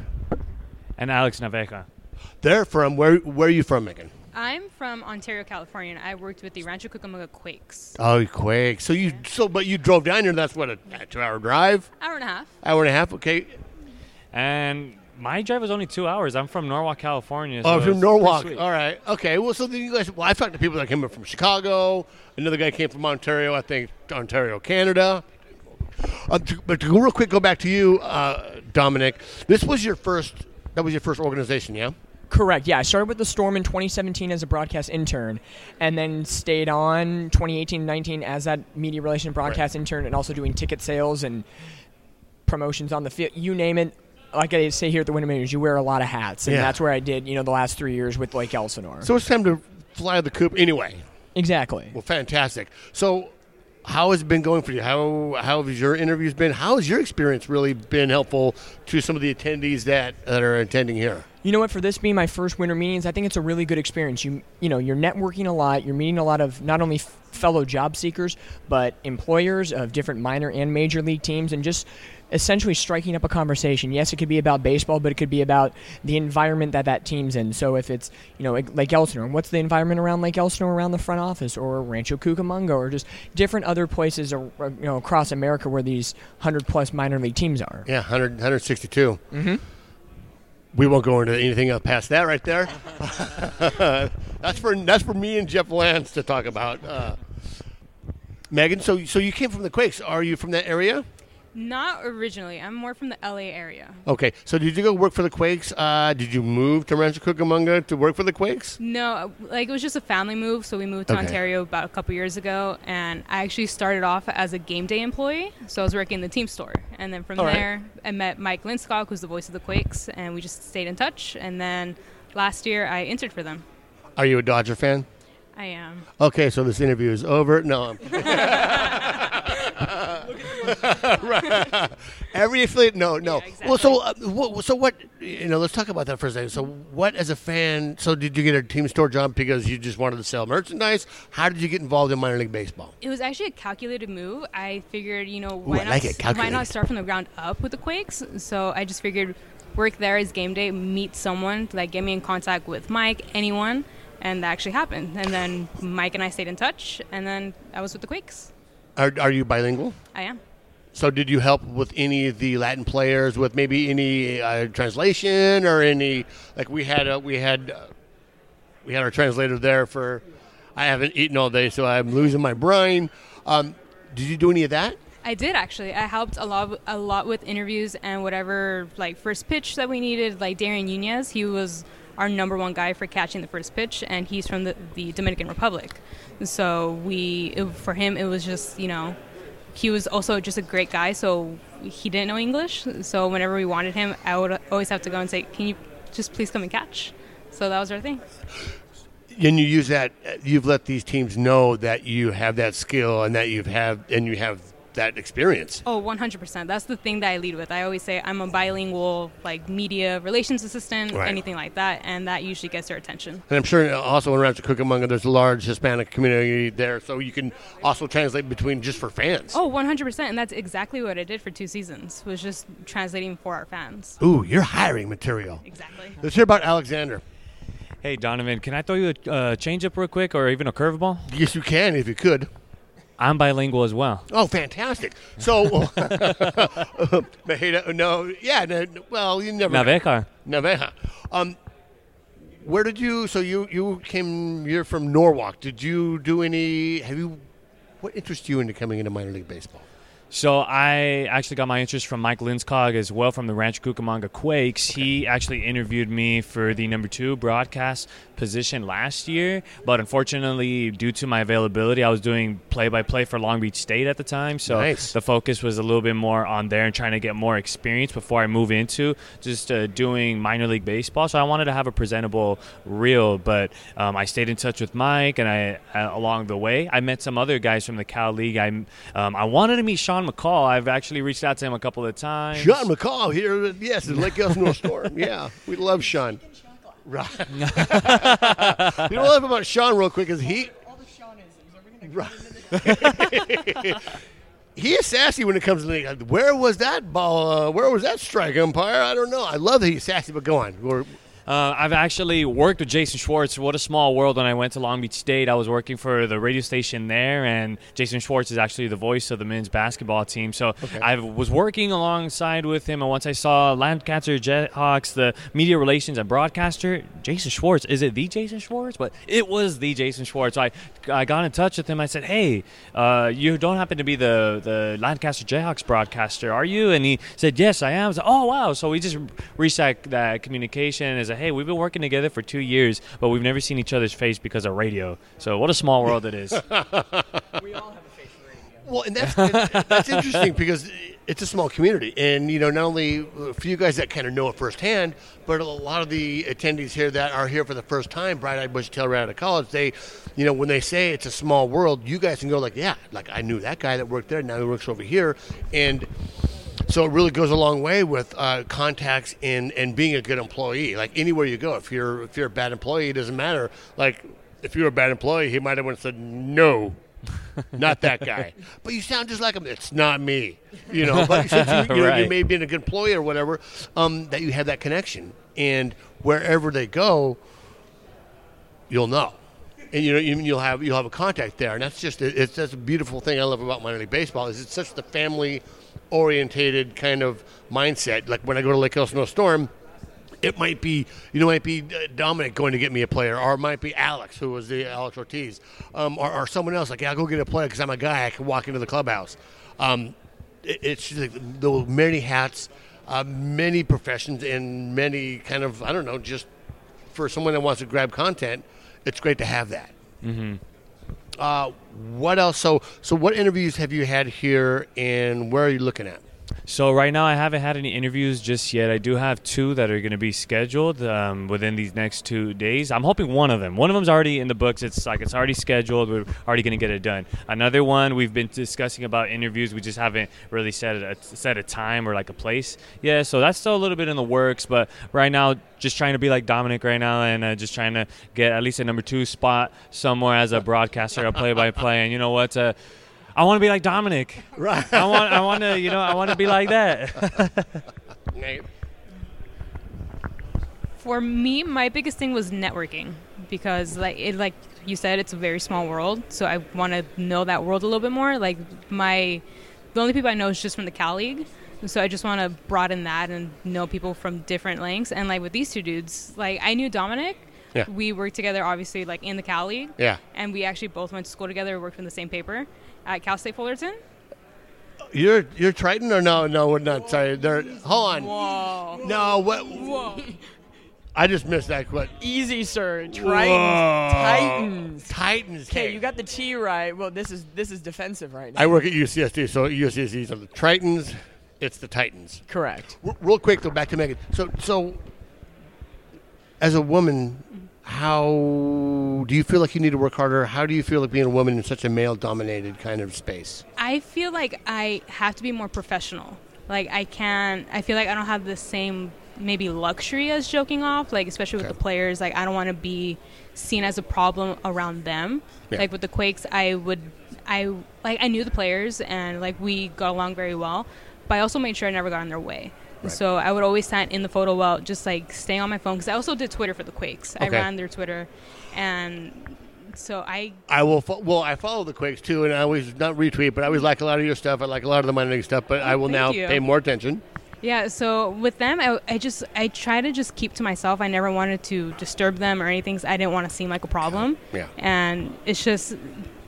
And Alex Naveja. they're from where? Where are you from, Megan? I'm from Ontario, California, and I worked with the Rancho Cucamonga Quakes. Oh, Quakes! So you so but you drove down here. That's what a, a two-hour drive, Hour and a half. hour and a half. Okay. And my drive was only two hours. I'm from Norwalk, California. Oh, from Norwalk. sweet. All right. Okay. Well, so then you guys. Well, I've talked to people that came up from Chicago. Another guy came from Ontario. I think Ontario, Canada. Uh, to, but to go real quick, go back to you, uh, Dominic. This was your first. That was your first organization, yeah. Correct. Yeah, I started with the Storm in 2017 as a broadcast intern, and then stayed on 2018-19 as that media relations broadcast intern, and also doing ticket sales and promotions on the field. You name it. Like I say here at the Winter Meetings, you wear a lot of hats, and Yeah. that's where I did. You know, the last three years with Lake Elsinore. So it's time to fly the coop anyway. exactly. Well, fantastic. So, how has it been going for you? How how have your interviews been? How has your experience really been helpful to some of the attendees that, that are attending here? You know what? For this being my first winter meetings, I think it's a really good experience. You you know you're networking a lot. You're meeting a lot of not only f- fellow job seekers but employers of different minor and major league teams, and just essentially striking up a conversation. Yes, it could be about baseball, but it could be about the environment that that team's in. So if it's you know like Lake Elsinore, what's the environment around Lake Elsinore around the front office, or Rancho Cucamonga, or just different other places you know across America where these hundred plus minor league teams are. Yeah, 100, 162. Mm-hmm. We won't go into anything past that right there. that's for that's for me and Jeff Lantz to talk about. Uh, Megan, so so you came from the Quakes. Are you from that area? Not originally. I'm more from the LA area. Okay, so did you go work for the Quakes? Uh, did you move to Rancho Cucamonga to work for the Quakes? No, like it was just a family move, so we moved to Okay. Ontario about a couple years ago, and I actually started off as a game day employee. So I was working in the team store, and then from All right. there I met Mike Lindskog, who's the voice of the Quakes, and we just stayed in touch. And then last year I entered for them. Are you a Dodger fan? I am. Okay, so this interview is over. No. Right. Every affiliate, no, no. Yeah, Well, so uh, what, so what? You know, let's talk about that for a second. So, what as a fan? So, did you get a team store job because you just wanted to sell merchandise? How did you get involved in minor league baseball? It was actually a calculated move. I figured, you know, why I not like why not start from the ground up with the Quakes? So I just figured work there as game day, meet someone, like get me in contact with Mike, anyone, and that actually happened. And then Mike and I stayed in touch, and then I was with the Quakes. Are, are you bilingual? I am. So, did you help with any of the Latin players with maybe any uh, translation or any like we had a, we had uh, we had our translator there for. I haven't eaten all day, so I'm losing my brain. Um, did you do any of that? I did actually. I helped a lot, a lot with interviews and whatever, like first pitch that we needed. Like Darian Nunez, he was our number one guy for catching the first pitch, and he's from the, the Dominican Republic. So we, it, for him, it was just you know, he was also just a great guy. So he didn't know English. So whenever we wanted him, I would always have to go and say, "Can you just please come and catch?" So that was our thing. and you use that. You've let these teams know that you have that skill and that you've have and you have that experience. Oh, 100%. That's the thing that I lead with. I always say I'm a bilingual, like media relations assistant, Right. anything like that, and that usually gets their attention. And I'm sure also in Rancho Cucamonga, there's a large Hispanic community there, so you can also translate between just for fans. Oh, 100%. And that's exactly what I did for two seasons, was just translating for our fans. Ooh, you're hiring material. Exactly. Let's hear about Alexander. Hey, Donovan, can I throw you a uh, changeup real quick or even a curveball? Yes, you can if you could. I'm bilingual as well. Oh, fantastic! So, Mejida, no, yeah, no, well, you never. Naveja. Naveja. Um, where did you? So you you came. You're from Norwalk. Did you do any? Have you? What interests you into coming into minor league baseball? So I actually got my interest from Mike Lindskog as well from the Rancho Cucamonga Quakes. He actually interviewed me for the number two broadcast position last year, but unfortunately, due to my availability, I was doing play-by-play for Long Beach State at the time. So Nice. the focus was a little bit more on there and trying to get more experience before I move into just uh, doing minor league baseball. So I wanted to have a presentable reel, but um, I stayed in touch with Mike, and I uh, along the way I met some other guys from the Cal League. I um, I wanted to meet Sean McCall. I've actually reached out to him a couple of times. Sean McCall here. at- Yes, at Lake Elsinore Storm. Yeah, we love Sean. Right. you know what I love about Sean, real quick, is he. Right. he is sassy when it comes to the league. Where was that ball? Uh, where was that strike umpire? I don't know. I love that he's sassy, but go on. We're, Uh, I've actually worked with Jason Schwartz. What a small world when I went to Long Beach State. I was working for the radio station there, and Jason Schwartz is actually the voice of the men's basketball team. So I was working alongside with him, and once I saw Lancaster Jethawks, the media relations and broadcaster, Jason Schwartz. Is it the Jason Schwartz? But it was the Jason Schwartz. So I, I got in touch with him. I said, hey, uh, you don't happen to be the, the Lancaster JetHawks broadcaster, are you? And he said, yes, I am. I like, oh, wow. So we just reset that, communication and said, hey, we've been working together for two years, but we've never seen each other's face because of radio. So what a small world it is. We all have a face. Well, and that's that's interesting because it's a small community, and you know, not only for you guys that kind of know it firsthand, but a lot of the attendees here that are here for the first time, bright-eyed, bushy-tailed, out of college, they, you know, when they say it's a small world, you guys can go like, yeah, like I knew that guy that worked there, now he works over here, and so it really goes a long way with uh, contacts and and being a good employee. Like anywhere you go, if you're if you're a bad employee, it doesn't matter. Like if you're a bad employee, he might have went and said no. not that guy. But you sound just like him. It's not me. You know, but since you, you, know, you may be in a good employee or whatever, um, that you have that connection. And wherever they go, you'll know. And you know you- you'll have you'll have a contact there, and that's just it's that's a beautiful thing I love about minor league baseball is it's such the family orientated kind of mindset. Like when I go to Lake Elsinore Storm, it might be you know might be uh, Dominic going to get me a player, or it might be Alex who was the Alex Ortiz, um, or, or someone else like yeah, I'll go get a player because I'm a guy I can walk into the clubhouse. Um, it, it's just like the many hats, uh, many professions, and many kind of I don't know just for someone that wants to grab content, it's great to have that. hmm Uh, what else? So, so what interviews have you had here, and where are you looking at? So right now I haven't had any interviews just yet. I do have two that are going to be scheduled um, within these next two days. I'm hoping one of them. One of them's already in the books. It's like it's already scheduled. We're already going to get it done. Another one we've been discussing about interviews. We just haven't really set a set a time or like a place. Yeah, so that's still a little bit in the works. But right now, just trying to be like Dominic right now, and uh, just trying to get at least a number two spot somewhere as a broadcaster, a play-by-play. And you know what? Uh, I want to be like Dominic. Right. I want. I want to. You know. I want to be like that. Nate. For me, my biggest thing was networking because, like it, like you said, it's a very small world. So I want to know that world a little bit more. Like my, the only people I know is just from the Cal League. So I just want to broaden that and know people from different lengths. And like with these two dudes, like I knew Dominic. Yeah. We worked together, obviously, like in the Cal League. Yeah. And we actually both went to school together. Worked in the same paper at Cal State Fullerton. You're you're Triton or no? No, we're not. Sorry, they're hold on. Whoa. No, what? Whoa. I just missed that. What? Easy, sir. Tritons. Titans. Titans. Okay, you got the T right. Well, this is this is defensive right now. I work at UCSD, so UCSD's are the Tritons. It's the Titans. Correct. R- real quick though, back to Megan. So so, as a woman, how do you feel like you need to work harder? How do you feel like being a woman in such a male-dominated kind of space? I feel like I have to be more professional. Like I can't I feel like I don't have the same maybe luxury as joking off, like especially with Okay. the players. Like I don't want to be seen as a problem around them. Yeah. Like with the Quakes, I would I like I knew the players and like we got along very well, but I also made sure I never got in their way. Right. So I would always stand in the photo well, just like staying on my phone because I also did Twitter for the Quakes. I ran their Twitter, and so I I will. Fo- well, I follow the Quakes too, and I always not retweet, but I always like a lot of your stuff. I like a lot of the minor league stuff, but oh, I will thank now you. pay more attention. Yeah, so with them, I, I just I try to just keep to myself. I never wanted to disturb them or anything. 'cause I didn't want to seem like a problem. Yeah. And it's just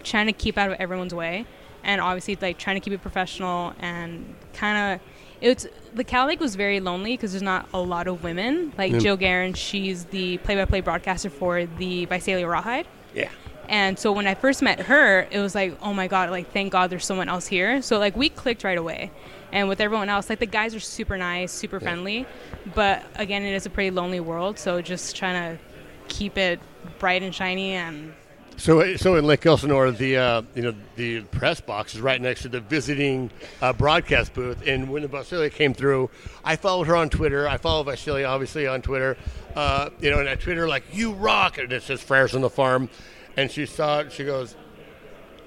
trying to keep out of everyone's way, and obviously like trying to keep it professional and kind of. It's the Cal League was very lonely because there's not a lot of women. Like Mm. Jill Guerin, she's the play-by-play broadcaster for the Visalia Rawhide. Yeah. And so when I first met her, it was like, oh my god, like thank God there's someone else here. So like we clicked right away. And with everyone else, like the guys are super nice, super friendly, but again, it is a pretty lonely world. So just trying to keep it bright and shiny and So, so in Lake Elsinore, the uh, you know the press box is right next to the visiting uh, broadcast booth. And when Visalia came through, I followed her on Twitter. I follow Visalia obviously on Twitter. Uh, you know, and I tweet her like "You rock," and it says "Friars on the Farm," and she saw it. She goes,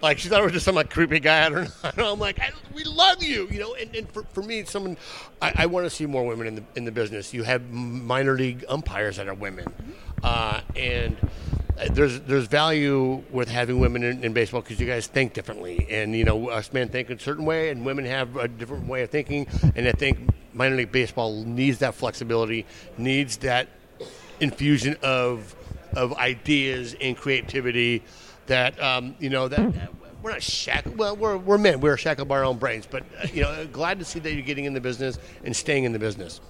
like she thought it was just some like creepy guy. I don't know. I'm like, we love you, you know. And, and for, for me, someone, I, I want to see more women in the in the business. You have minor league umpires that are women, uh, and there's there's value with having women in, in baseball because you guys think differently, and you know us men think a certain way, and women have a different way of thinking. And I think minor league baseball needs that flexibility, needs that infusion of of ideas and creativity that um, you know that, we're not shackled. Well, we're, we're men. We're shackled by our own brains. But uh, you know, glad to see that you're getting in the business and staying in the business.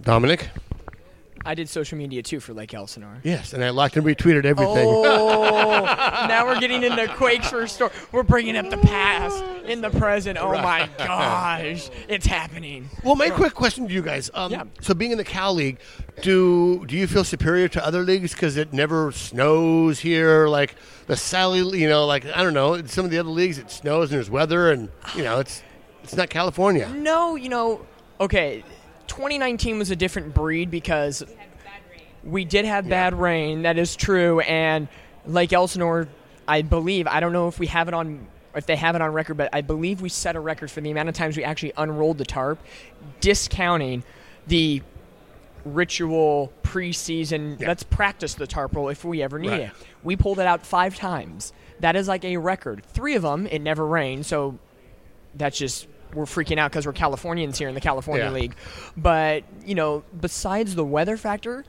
Dominic, I did social media too for Lake Elsinore. yes, and I liked and retweeted everything. Oh, now we're getting into Quakes for a story. We're bringing up the past in the present. Oh my gosh, it's happening. Well, my quick question to you guys. Um, So, being in the Cal League, do do you feel superior to other leagues because it never snows here? Like the Sally, you know, like I don't know, in some of the other leagues it snows and there's weather, and you know, it's it's not California. No, you know, okay, 2019 was a different breed because we did have bad rain. That is true, and Lake Elsinore, I believe, I don't know if we have it on. If they have it on record, but I believe we set a record for the amount of times we actually unrolled the tarp, discounting the ritual preseason. Let's practice the tarp roll if we ever need Right. it. We pulled it out five times. That is like a record. Three of them, it never rained, so that's just we're freaking out because we're Californians here in the California Yeah. League. But you know, besides the weather factor,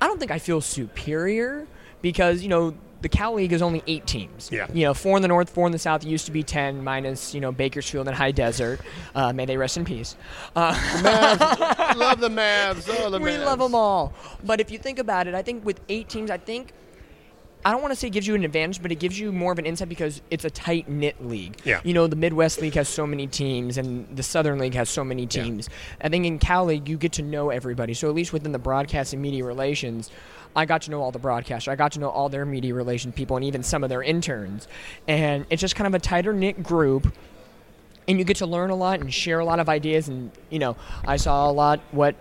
I don't think I feel superior because you know the Cal League is only eight teams. Yeah. You know, four in the north, four in the south. It used to be ten, minus you know Bakersfield and High Desert. Uh, may they rest in peace. Uh, Mavs, love the Mavs. Oh, the we Mavs. love them all. But if you think about it, I think with eight teams, I think I don't want to say it gives you an advantage, but it gives you more of an insight because it's a tight knit league. Yeah. You know, the Midwest League has so many teams, and the Southern League has so many teams. I think in Cal League, you get to know everybody. So at least within the broadcast and media relations, I got to know all the broadcasters. I got to know all their media relation people, and even some of their interns. And it's just kind of a tighter knit group and you get to learn a lot and share a lot of ideas and you know i saw a lot what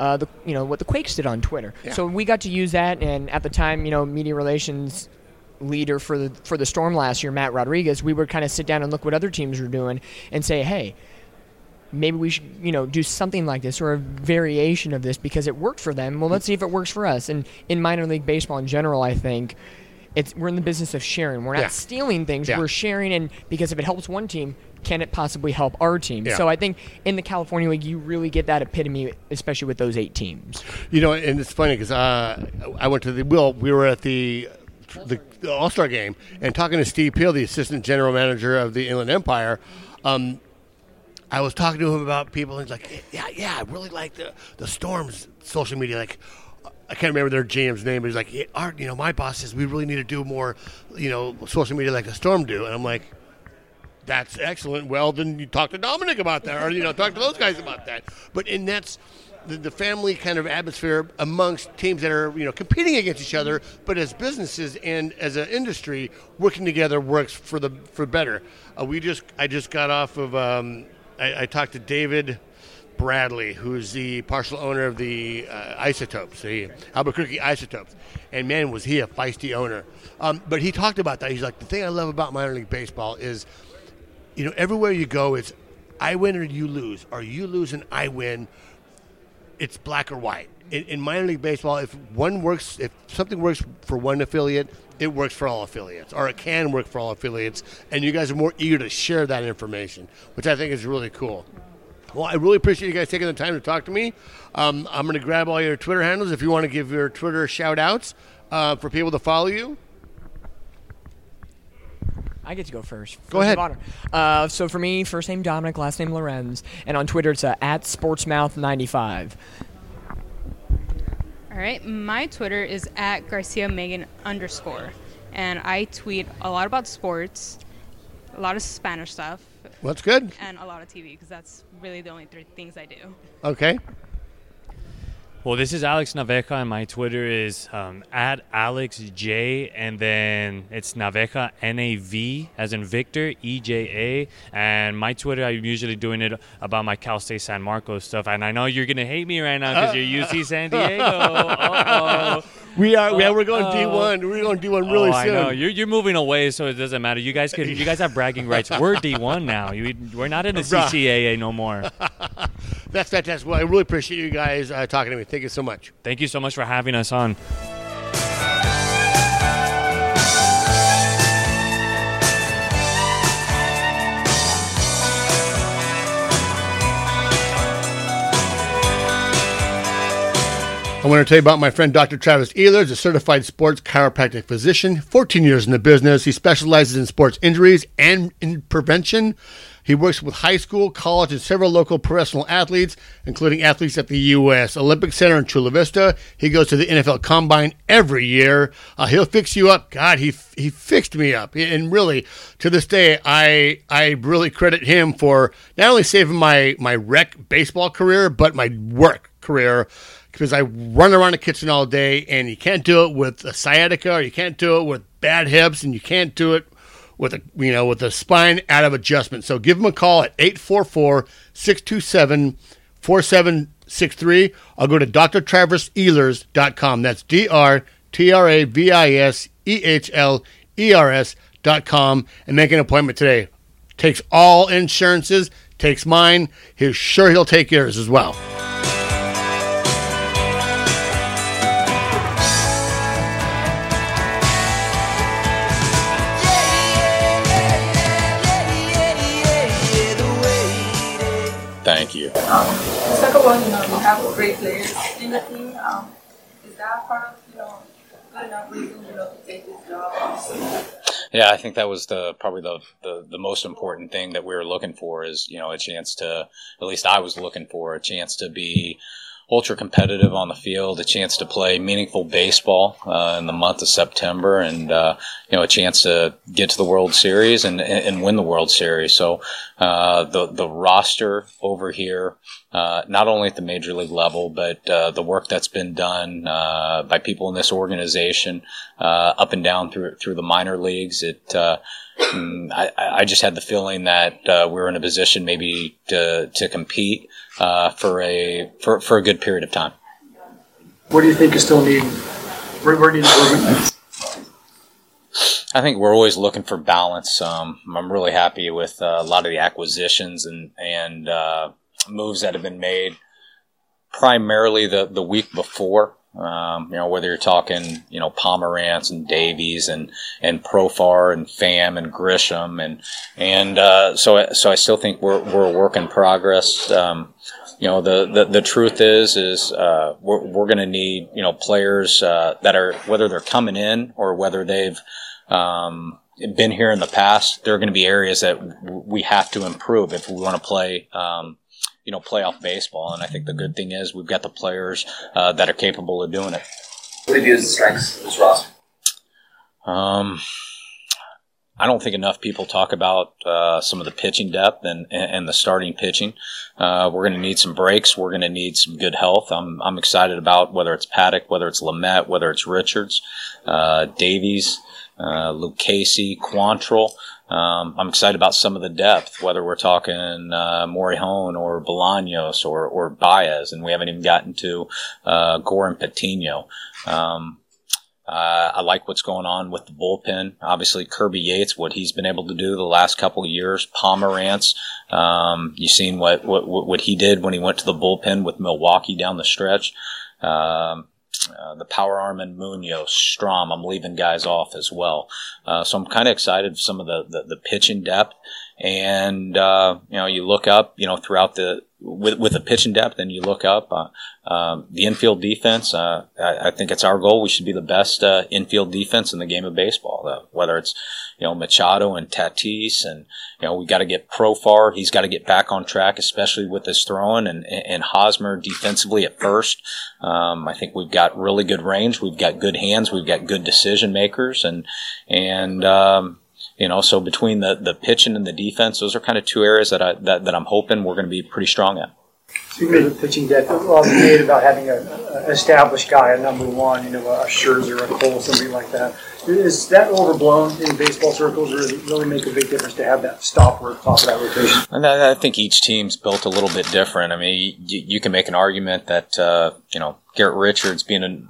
uh, the you know what the quakes did on twitter Yeah. so we got to use that and at the time you know media relations leader for the for the storm last year matt rodriguez we would kind of sit down and look what other teams were doing and say hey maybe we should you know do something like this or a variation of this because it worked for them well let's see if it works for us and in minor league baseball in general i think it's we're in the business of sharing we're not Yeah. stealing things Yeah. we're sharing and because if it helps one team can it possibly help our team Yeah. so i think in the california league you really get that epitome especially with those eight teams You know, and it's funny because uh, I went to the well, we were at the the, the All Star game and talking to Steve Peel, the assistant general manager of the Inland Empire. Um, I was talking to him about people, and he's like, "Yeah, yeah, I really like the the Storm's social media. Like, I can't remember their GM's name, but he's like, yeah, Art, you know, my boss says we really need to do more, you know, social media like the Storm do." And I'm like, That's excellent. Well, then you talk to Dominic about that, or you know, talk to those guys about that. But and that's the, the family kind of atmosphere amongst teams that are you know competing against each other, but as businesses and as an industry working together works for the for better. Uh, we just I just got off of um, I, I talked to David. Bradley, who's the partial owner of the uh, Isotopes, the Albuquerque Isotopes, and man, was he a feisty owner. Um, but he talked about that. He's like, the thing I love about minor league baseball is, you know, everywhere you go, it's I win or you lose, or you lose and I win. It's black or white. In, in minor league baseball, if one works, if something works for one affiliate, it works for all affiliates, or it can work for all affiliates, and you guys are more eager to share that information, which I think is really cool. Well, I really appreciate you guys taking the time to talk to me. Um, I'm going to grab all your Twitter handles if you want to give your Twitter shout outs uh, for people to follow you. I get to go first. Go ahead. of honor. Uh, so for me, first name Dominic, last name Lorenz, and on Twitter it's uh, at sportsmouth95. All right, my Twitter is at Garcia Megan underscore, and I tweet a lot about sports, a lot of Spanish stuff. Well, that's good. And a lot of TV because that's really the only three things I do. Okay. Well, this is Alex Naveja, and my Twitter is um, at Alex J, and then it's Naveja N A V as in Victor E J A. And my Twitter, I'm usually doing it about my Cal State San Marcos stuff. And I know you're gonna hate me right now because you're UC San Diego. We are. yeah, we're going D1. We're going D1 really oh, I soon. know you're, you're moving away, so it doesn't matter. You guys could, you guys have bragging rights. We're D1 now. You, we're not in the Bruh. CCAA no more. That's fantastic. Well, I really appreciate you guys uh, talking to me. Thank you so much. Thank you so much for having us on. I want to tell you about my friend Dr. Travis Ehlers, a certified sports chiropractic physician, 14 years in the business. He specializes in sports injuries and in prevention. He works with high school, college, and several local professional athletes, including athletes at the U.S. Olympic Center in Chula Vista. He goes to the NFL Combine every year. Uh, he'll fix you up. God, he he fixed me up, and really, to this day, I I really credit him for not only saving my my rec baseball career, but my work career because I run around the kitchen all day, and you can't do it with a sciatica, or you can't do it with bad hips, and you can't do it with a you know with a spine out of adjustment. So give him a call at 844-627-4763. I'll go to drtravisehlers.com. That's D R T R A V I S E H L E R S dot com and make an appointment today. Takes all insurances, takes mine. He's sure he'll take yours as well. Thank you. Um, let's talk about, you know, you have great players in the team. Um, is that part of, you know, good enough reason, you know, to take this job? Yeah, I think that was the probably the, the the most important thing that we were looking for is you know a chance to at least I was looking for a chance to be ultra competitive on the field, a chance to play meaningful baseball uh, in the month of September, and uh, you know a chance to get to the World Series and and win the World Series. So uh, the the roster over here, uh, not only at the major league level, but uh, the work that's been done uh, by people in this organization, up and down through through the minor leagues, it. Mm, I, I just had the feeling that we were in a position maybe to to compete uh, for a for, for a good period of time. What do you think is still needed? Where, where need improvement? I think we're always looking for balance. Um, I'm really happy with uh, a lot of the acquisitions and and uh, moves that have been made. Primarily the the week before, um, you know, whether you're talking, you know, Pomerantz and Davies and and Profar and Pham and Grisham and and uh, so so I still think we're we're a work in progress. Um, you know, the, the, the truth is is uh, we're we're going to need you know players uh, that are whether they're coming in or whether they've um, been here in the past. There are going to be areas that we have to improve if we want to play. Um, you know, playoff baseball, and I think the good thing is we've got the players uh, that are capable of doing it. What do you view as the strengths of this roster? Um, I don't think enough people talk about uh, some of the pitching depth and, and the starting pitching. Uh, we're going to need some breaks. We're going to need some good health. I'm, I'm excited about whether it's Paddock, whether it's Lamet, whether it's Richards, uh, Davies, uh, Lucchesi, Quantrill. Um, I'm excited about some of the depth, whether we're talking uh, Morejon or Bolaños or, or Baez, and we haven't even gotten to uh, Gore and Patino. Um, uh, I like what's going on with the bullpen. Obviously, Kirby Yates, what he's been able to do the last couple years. Pomerantz, um, you've seen what, what what he did when he went to the bullpen with Milwaukee down the stretch. Um, uh, the power arm and Munoz, Strom, I'm leaving guys off as well. Uh, so I'm kind of excited for some of the, the, the pitching depth. And, uh, you know, you look up, you know, throughout the, with, with the pitching depth and you look up, uh, um, the infield defense, uh, I, I, think it's our goal. We should be the best uh, infield defense in the game of baseball. Whether it's you know Machado and Tatis, and you know we got to get Profar. He's got to get back on track, especially with his throwing, and and Hosmer defensively at first. Um, I think we've got really good range. We've got good hands. We've got good decision makers, and and um, you know, so between the, the pitching and the defense, those are kind of two areas that I that, that I'm hoping we're going to be pretty strong at. Speaking of the pitching depth, well, you made about having a, a established guy, a number one, you know, a Scherzer, a Cole, somebody like that. Is that overblown in baseball circles, or does it really make a big difference to have that stopper at top of that rotation? And I, I think each team's built a little bit different. I mean, you, you can make an argument that uh, you know Garrett Richards being a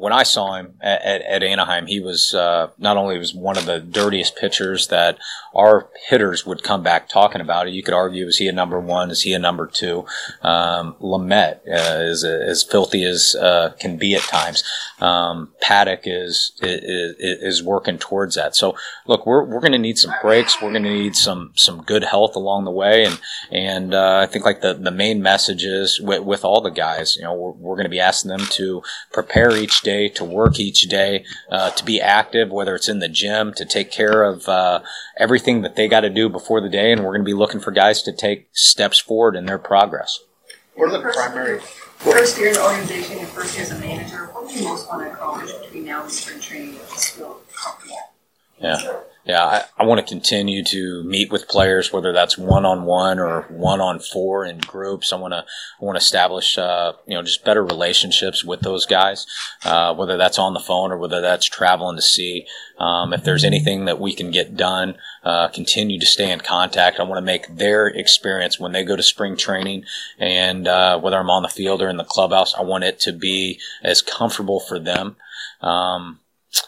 when I saw him at, at, at Anaheim, he was uh, not only was one of the dirtiest pitchers that our hitters would come back talking about it. You could argue, is he a number one? Is he a number two? Um, Lamet uh, is as filthy as uh, can be at times. Um, Paddock is, is is working towards that. So look, we're we're going to need some breaks. We're going to need some some good health along the way, and and uh, I think like the the main message is with, with all the guys, you know, we're, we're going to be asking them to prepare each day, to work each day, uh, to be active, whether it's in the gym, to take care of uh, everything that they got to do before the day, and we're going to be looking for guys to take steps forward in their progress. What are the primary? First year in the organization and first year as a manager, what do you most want to accomplish between now and spring training that you feel comfortable? Yeah. Yeah, I, I want to continue to meet with players, whether that's one on one or one on four in groups. I want to I want to establish uh, you know just better relationships with those guys, uh, whether that's on the phone or whether that's traveling to see. Um, if there's anything that we can get done, uh, continue to stay in contact. I want to make their experience when they go to spring training and uh, whether I'm on the field or in the clubhouse, I want it to be as comfortable for them. Um,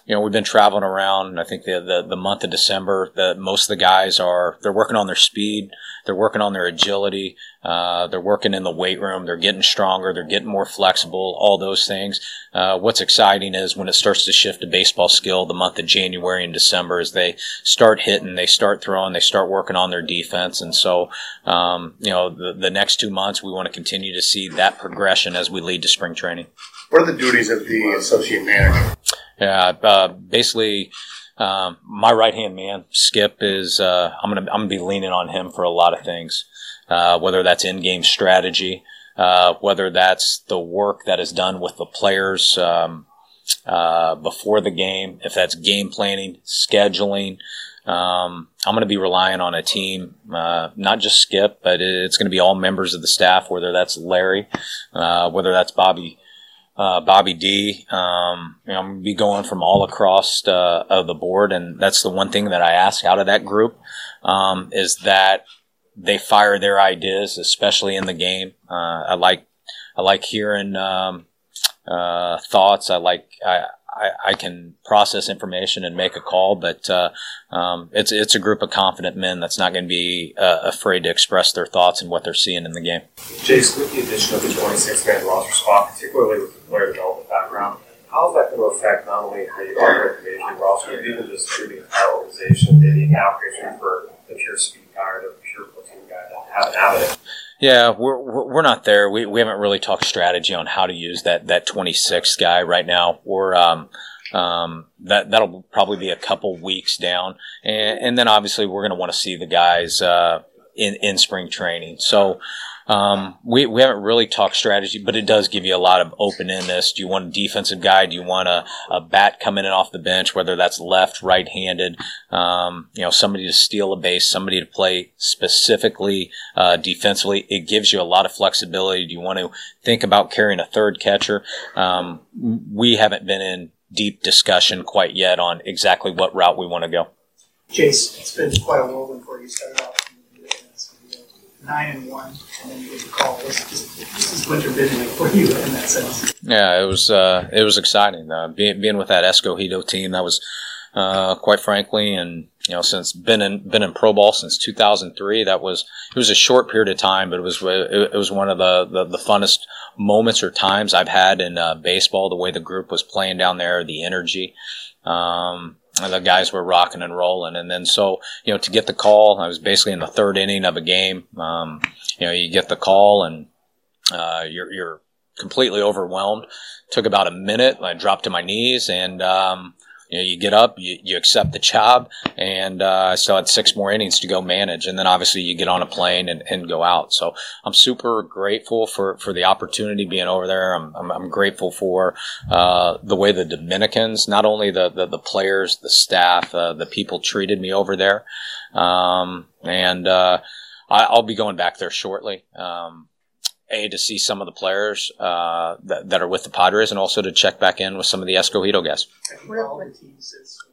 you know, we've been traveling around. I think the, the, the month of December, the, most of the guys are, they're working on their speed. They're working on their agility. Uh, they're working in the weight room. They're getting stronger. They're getting more flexible, all those things. Uh, what's exciting is when it starts to shift to baseball skill the month of January and December as they start hitting, they start throwing, they start working on their defense. And so, um, you know, the, the next two months, we want to continue to see that progression as we lead to spring training. What are the duties of the associate manager? Yeah, uh, basically, um, my right hand man, Skip, is uh, I'm gonna I'm gonna be leaning on him for a lot of things, uh, whether that's in game strategy, uh, whether that's the work that is done with the players um, uh, before the game, if that's game planning, scheduling. Um, I'm going to be relying on a team, uh, not just Skip, but it's going to be all members of the staff, whether that's Larry, whether that's Bobby uh, Bobby D. Um, you know, I'm gonna be going from all across uh, of the board, and that's the one thing that I ask out of that group um, is that they fire their ideas, especially in the game. Uh, I like I like hearing um, uh, thoughts. I like I, I, I, can process information and make a call, but uh, um, it's it's a group of confident men that's not going to be uh, afraid to express their thoughts and what they're seeing in the game. Jason, with the addition of the 26 man roster spot, particularly with the player development background, how is that going to affect not only how you operate the major roster, but even just treating the organization, maybe application for the pure speed guy or the pure platoon guy to have an avenue? Yeah, we're we're not there. We we haven't really talked strategy on how to use that that 26 guy right now. We're um um that that'll probably be a couple weeks down, and, and then obviously we're going to want to see the guys uh, in in spring training. So Um, we, we haven't really talked strategy, but it does give you a lot of open endness. Do you want a defensive guy? Do you want a, a bat coming in off the bench, whether that's left, right handed? Um, you know, somebody to steal a base, somebody to play specifically uh, defensively. It gives you a lot of flexibility. Do you want to think about carrying a third catcher? Um, we haven't been in deep discussion quite yet on exactly what route we want to go. Jayce, it's been quite a whirlwind for you. Started off nine and one, and then you call. This, this, is winter like for you in that sense. Yeah, it was uh, it was exciting uh, being being with that Escogido team. That was uh, quite frankly, and you know, since been in been in pro ball since 2003. That was it was a short period of time, but it was it, it was one of the, the, the funnest moments or times I've had in uh, baseball. The way the group was playing down there, the energy. Um, the guys were rocking and rolling. And then so, you know, to get the call, I was basically in the third inning of a game. Um, you know, you get the call and, uh, you're, you're completely overwhelmed. Took about a minute. I dropped to my knees and, um, you know, you get up, you, you accept the job, and uh, I still had six more innings to go manage, and then obviously you get on a plane and, and go out. So I'm super grateful for, for the opportunity being over there. I'm, I'm, I'm grateful for uh, the way the Dominicans, not only the, the, the players, the staff, uh, the people treated me over there, um, and uh, I, I'll be going back there shortly. Um, a to see some of the players uh, that, that are with the Padres, and also to check back in with some of the Escogido guys.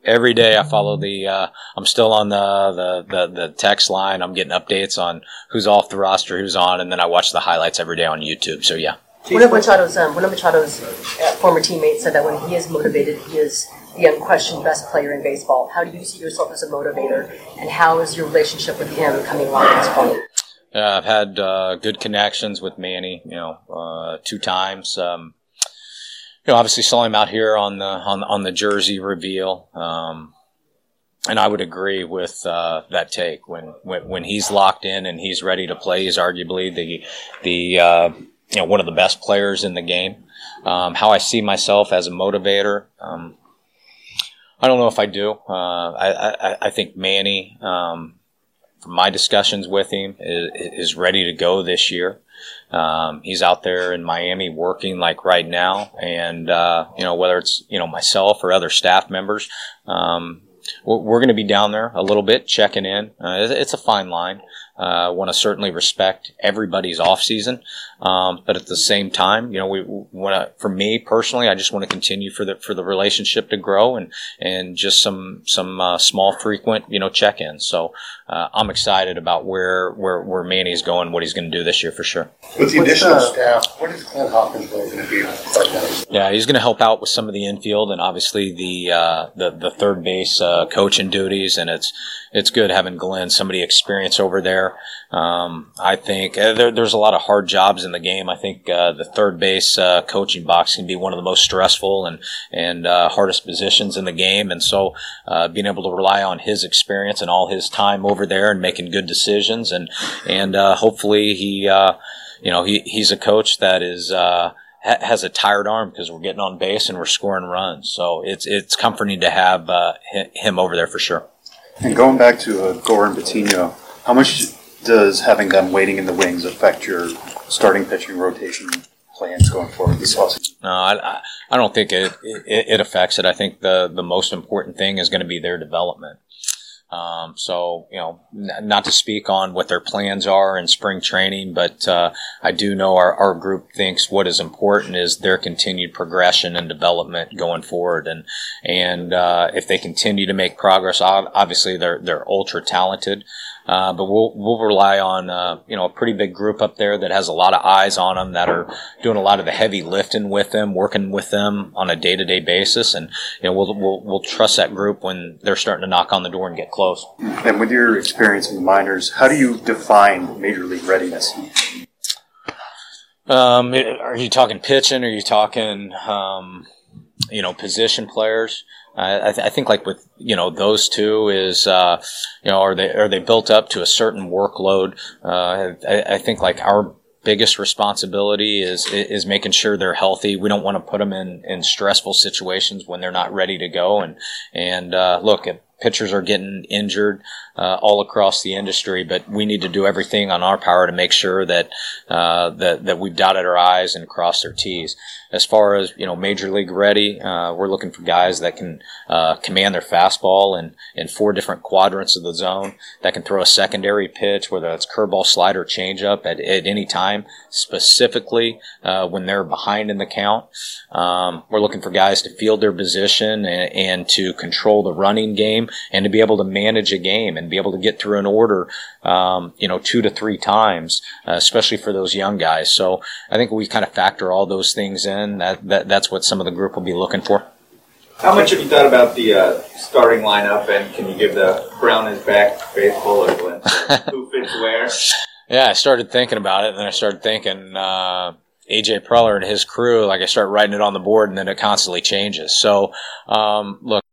Every day I follow the. Uh, I'm still on the, the, the the text line. I'm getting updates on who's off the roster, who's on, and then I watch the highlights every day on YouTube. So yeah. One of Machado's um, one of Machado's uh, former teammates said that when he is motivated, he is the unquestioned best player in baseball. How do you see yourself as a motivator, and how is your relationship with him coming along at this point? Yeah, I've had uh, good connections with Manny. You know, uh, two times. Um, you know, obviously saw him out here on the on on the jersey reveal. Um, and I would agree with uh, that take. When, when when he's locked in and he's ready to play, he's arguably the the uh, you know one of the best players in the game. Um, how I see myself as a motivator, um, I don't know if I do. Uh, I, I, I think Manny, um, from my discussions with him, is, ready to go this year. Um, he's out there in Miami working like right now, and uh, you know whether it's you know myself or other staff members, um, we're, we're going to be down there a little bit checking in. Uh, it's, it's a fine line. Uh, want to certainly respect everybody's off season, um, but at the same time, you know, we want to. For me personally, I just want to continue for the for the relationship to grow and and just some some uh, small frequent you know check ins. So uh, I'm excited about where where where Manny's going, what he's going to do this year for sure. With the additional staff, what is Glenn Hoffman really going to be like? Yeah, he's going to help out with some of the infield and obviously the uh, the the third base uh, coaching duties, and it's it's good having Glenn, somebody experienced over there. Um, I think uh, there, there's a lot of hard jobs in the game. I think uh, the third base uh, coaching box can be one of the most stressful and and uh, hardest positions in the game, and so uh, being able to rely on his experience and all his time over there and making good decisions, and and uh, hopefully he, you know, he he's a coach that is has a tired arm because we're getting on base and we're scoring runs. So it's it's comforting to have uh, him over there for sure. And going back to uh, Gore and how much does having them waiting in the wings affect your starting pitching rotation plans going forward this offseason? No, I, I don't think it, it, it affects it. I think the, the most important thing is going to be their development. Um, so, you know, n- not to speak on what their plans are in spring training, but uh, I do know our, our group thinks what is important is their continued progression and development going forward. And and uh, if they continue to make progress, obviously they're they're ultra talented. Uh, but we'll we'll rely on uh, you know a pretty big group up there that has a lot of eyes on them that are doing a lot of the heavy lifting with them, working with them on a day to day basis, and you know we'll, we'll we'll trust that group when they're starting to knock on the door and get close. And with your experience in the minors, how do you define major league readiness? Um, are you talking pitching? Are you talking um, you know position players? I, th- I, think like with you know those two is uh, you know are they are they built up to a certain workload? Uh, I, I, think like our biggest responsibility is is making sure they're healthy. We don't want to put them in, in stressful situations when they're not ready to go. And and uh, look, pitchers are getting injured uh, all across the industry, but we need to do everything on our power to make sure that uh, that that we've dotted our I's and crossed our T's. As far as you know, major league ready, uh, we're looking for guys that can uh, command their fastball in in four different quadrants of the zone, that can throw a secondary pitch, whether that's curveball, slider, changeup at, at any time, specifically uh, when they're behind in the count. Um, we're looking for guys to field their position and, and to control the running game and to be able to manage a game and be able to get through an order, um, you know, two to three times, uh, especially for those young guys. So I think we kind of factor all those things in. That, that that's what some of the group will be looking for. How much have you thought about the uh, starting lineup, and can you give the Brown is back a glimpse? Who fits where? Yeah, I started thinking about it, and then I started thinking uh, AJ Preller and his crew. Like I start writing it on the board, and then it constantly changes. So, um, look,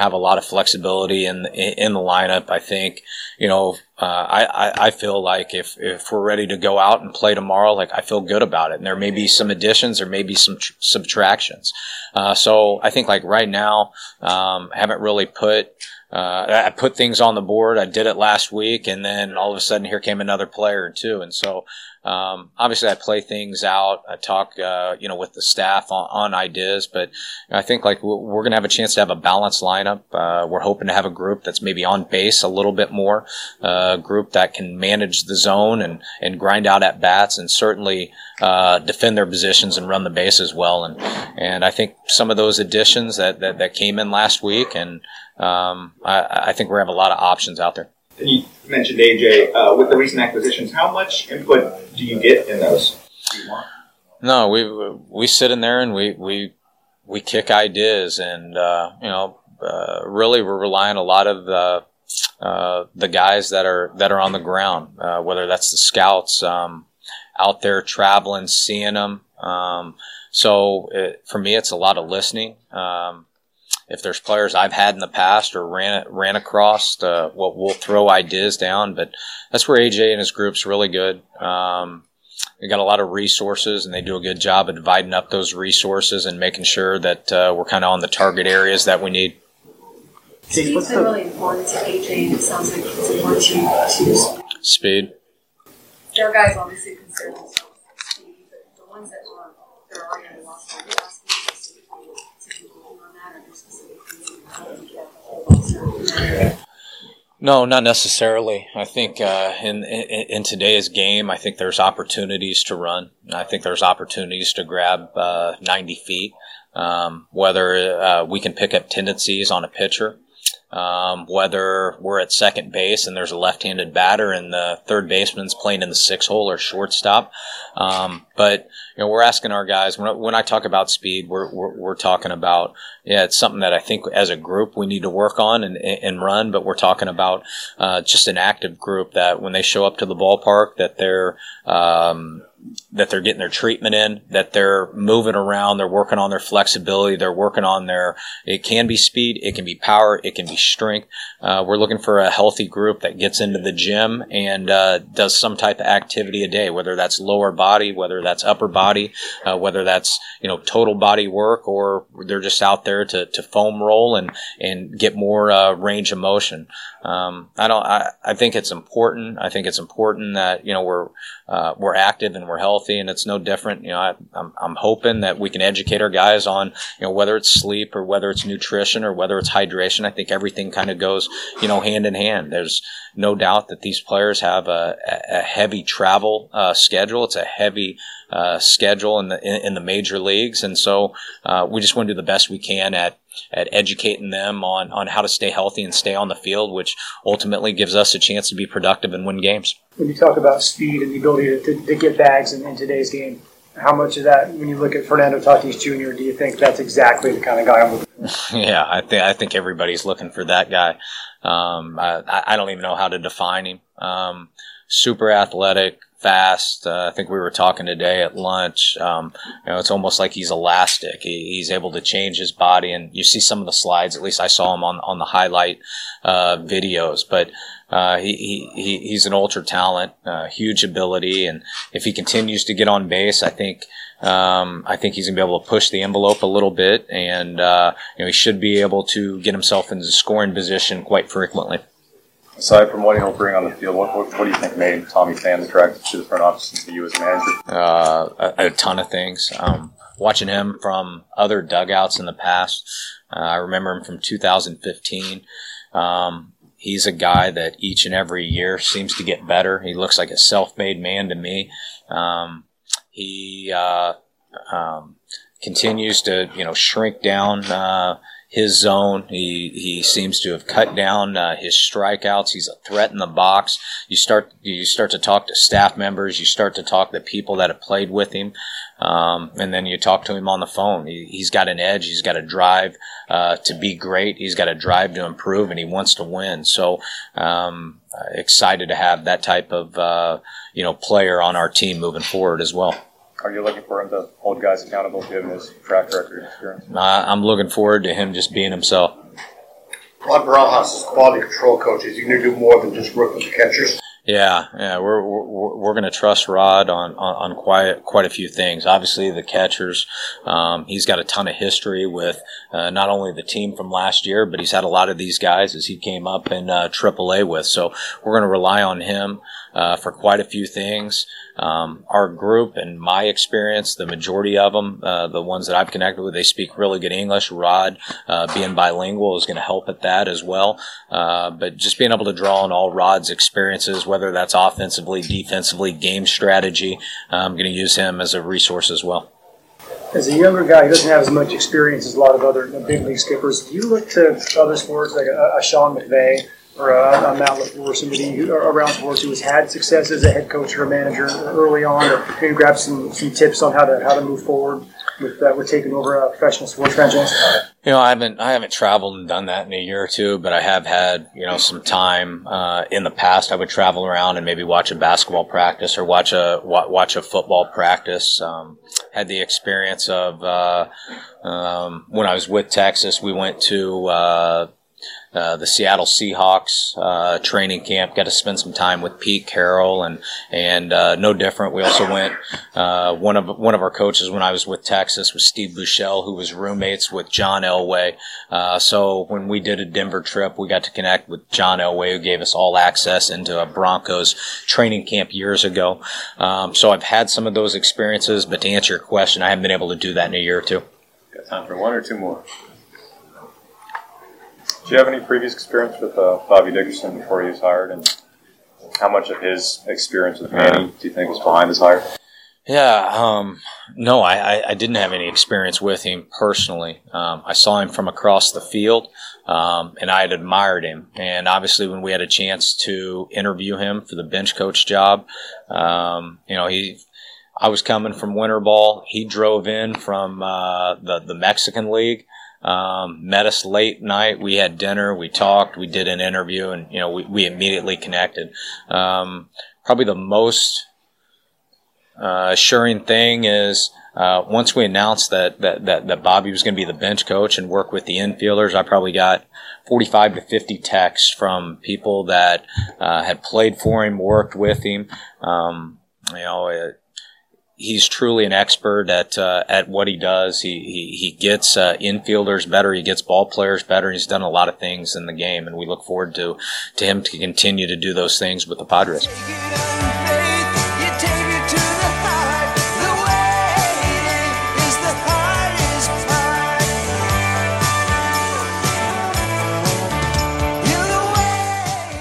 have a lot of flexibility in in the lineup. I think, you know, uh, I, I feel like if if we're ready to go out and play tomorrow, like I feel good about it. And there may be some additions, there may be some tr- subtractions. Uh, so I think like right now, um, I haven't really put. Uh, I put things on the board. I did it last week, and then all of a sudden, here came another player or two, and so um, obviously, I play things out. I talk, uh, you know, with the staff on, on ideas, but I think like we're, going to have a chance to have a balanced lineup. Uh, we're hoping to have a group that's maybe on base a little bit more, uh, a group that can manage the zone and, and grind out at bats and certainly, uh, defend their positions and run the base as well. And, and I think some of those additions that, that, that came in last week and, um, I, I think we have a lot of options out there. You mentioned AJ uh, with the recent acquisitions. How much input do you get in those? No, we we sit in there and we we we kick ideas, and uh, you know, uh, really we're relying a lot of the uh, the guys that are that are on the ground, uh, whether that's the scouts um, out there traveling, seeing them. Um, so it, for me, it's a lot of listening. Um, if there's players I've had in the past or ran ran across, uh, we'll, we'll throw ideas down. But that's where AJ and his group's really good. Um, they got a lot of resources, and they do a good job of dividing up those resources and making sure that uh, we're kind of on the target areas that we need. Speed's been really important to AJ, and it sounds like it's important to you too. Speed. There are guys obviously concerned themselves with speed, but the ones that aren't, they're already on the roster. Are you asking specifically to be working on that, or there's specific things that you have to get the whole roster? No, not necessarily. I think uh, in, in in today's game, I think there's opportunities to run. I think there's opportunities to grab uh, 90 feet. Um, whether uh, we can pick up tendencies on a pitcher, um, whether we're at second base and there's a left-handed batter and the third baseman's playing in the six hole or shortstop. Um, but you know, we're asking our guys when, I- when I talk about speed, we're, we're we're talking about yeah, it's something that I think as a group we need to work on and, and run. But we're talking about uh, just an active group that when they show up to the ballpark, that they're um, that they're getting their treatment in, that they're moving around, they're working on their flexibility, they're working on their, it can be speed, it can be power, it can be strength. Uh, we're looking for a healthy group that gets into the gym and uh, does some type of activity a day, whether that's lower body, whether that's upper body, uh, whether that's, you know, total body work, or they're just out there to, to foam roll and, and get more uh, range of motion. Um, I don't. I, I think it's important. I think it's important that you know we're uh, we're active and we're healthy, and it's no different. You know, I, I'm I'm hoping that we can educate our guys on you know whether it's sleep or whether it's nutrition or whether it's hydration. I think everything kind of goes you know hand in hand. There's no doubt that these players have a, a a heavy travel uh, schedule. It's a heavy uh, schedule in the in, in the major leagues, and so uh, we just want to do the best we can at at educating them on on how to stay healthy and stay on the field, which ultimately gives us a chance to be productive and win games. When you talk about speed and the ability to, to, to get bags in, in today's game, how much of that, when you look at Fernando Tatis Jr., do you think that's exactly the kind of guy I'm looking for? yeah, I think I think everybody's looking for that guy. Um, I, I don't even know how to define him. Um, super athletic, fast. Uh, I think we were talking today at lunch. Um, you know, it's almost like he's elastic. He, he's able to change his body, and you see some of the slides. At least I saw him on on the highlight uh, videos, but. Uh, he, he, he, he's an ultra talent, uh, huge ability, and if he continues to get on base, I think um, I think he's gonna be able to push the envelope a little bit, and uh, you know he should be able to get himself into scoring position quite frequently. Aside from what he'll bring on the field, what, what, what do you think made Tommy Pham attracted to the front office and to you as manager? uh, a, a ton of things. Um, watching him from other dugouts in the past, uh, I remember him from 2015. Um, he's a guy that each and every year seems to get better. He looks like a self-made man to me. Um, he uh, um, continues to, you know, shrink down. Uh, his zone. He he seems to have cut down uh, his strikeouts. He's a threat in the box. You start you start to talk to staff members. You start to talk to people that have played with him, um, and then you talk to him on the phone. He, he's got an edge. He's got a drive uh, to be great. He's got a drive to improve, and he wants to win. So um, excited to have that type of uh, you know player on our team moving forward as well. Are you looking for him to hold guys accountable given his track record experience? Uh, I'm looking forward to him just being himself. Rod Barajas is quality control coach. Is he going to do more than just work with the catchers? Yeah, yeah, we're we're, we're going to trust Rod on, on, on quite quite a few things. Obviously, the catchers. Um, he's got a ton of history with uh, not only the team from last year, but he's had a lot of these guys as he came up in uh, AAA with. So we're going to rely on him uh, for quite a few things. Um, our group and my experience, the majority of them, uh, the ones that I've connected with, they speak really good English. Rod, uh, being bilingual is going to help at that as well. Uh, but just being able to draw on all Rod's experiences, whether that's offensively, defensively, game strategy, I'm going to use him as a resource as well. As a younger guy who doesn't have as much experience as a lot of other big league skippers, do you look to other sports like a, a Sean McVay or a, a LaFleur, somebody who, around sports who has had success as a head coach or a manager early on, or maybe grab some, some tips on how to how to move forward with uh, with taking over a professional sports franchise? You know, I haven't I haven't traveled and done that in a year or two, but I have had you know some time uh, in the past. I would travel around and maybe watch a basketball practice or watch a watch a football practice. Um, had the experience of uh, um, when I was with Texas, we went to. Uh, the Seattle Seahawks uh, training camp. Got to spend some time with Pete Carroll and and uh, no different. We also went. Uh, one of one of our coaches when I was with Texas was Steve Buechele, who was roommates with John Elway. Uh, so when we did a Denver trip, we got to connect with John Elway, who gave us all access into a Broncos training camp years ago. Um, so I've had some of those experiences, but to answer your question, I haven't been able to do that in a year or two. Got time for one or two more. Do you have any previous experience with uh, Bobby Dickerson before he was hired, and how much of his experience with Manny do you think was behind his hire? Yeah, um, no, I, I, I didn't have any experience with him personally. Um, I saw him from across the field, um, and I had admired him. And obviously, when we had a chance to interview him for the bench coach job, um, you know, he, I was coming from winter ball. He drove in from uh, the the Mexican league. Um, met us late night. We had dinner. We talked. We did an interview, and you know, we, we immediately connected. Um, probably the most uh, assuring thing is uh, once we announced that, that, that, that Bobby was going to be the bench coach and work with the infielders, I probably got 45 to 50 texts from people that uh, had played for him, worked with him. Um, you know, it, he's truly an expert at uh, at what he does. He he, he gets uh, infielders better. He gets ball players better. He's done a lot of things in the game, and we look forward to to him to continue to do those things with the Padres.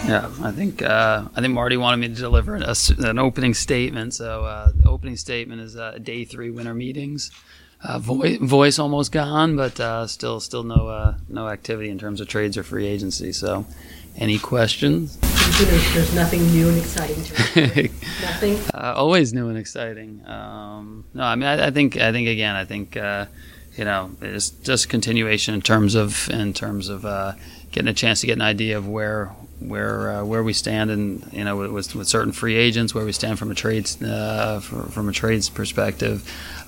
Yeah, I think uh, I think Marty wanted me to deliver a s an opening statement. So uh, the opening statement is uh, day three winter meetings. Uh, voice, voice almost gone, but uh, still still no uh, no activity in terms of trades or free agency. So, any questions? There's, there's nothing new and exciting to. Nothing. Uh, always new and exciting. Um, no, I mean, I, I think, I think again, I think, uh, you know, it's just continuation in terms of, in terms of, uh, getting a chance to get an idea of where where uh, where we stand and you know with, with, certain free agents where we stand from a trades uh, from, a trades perspective.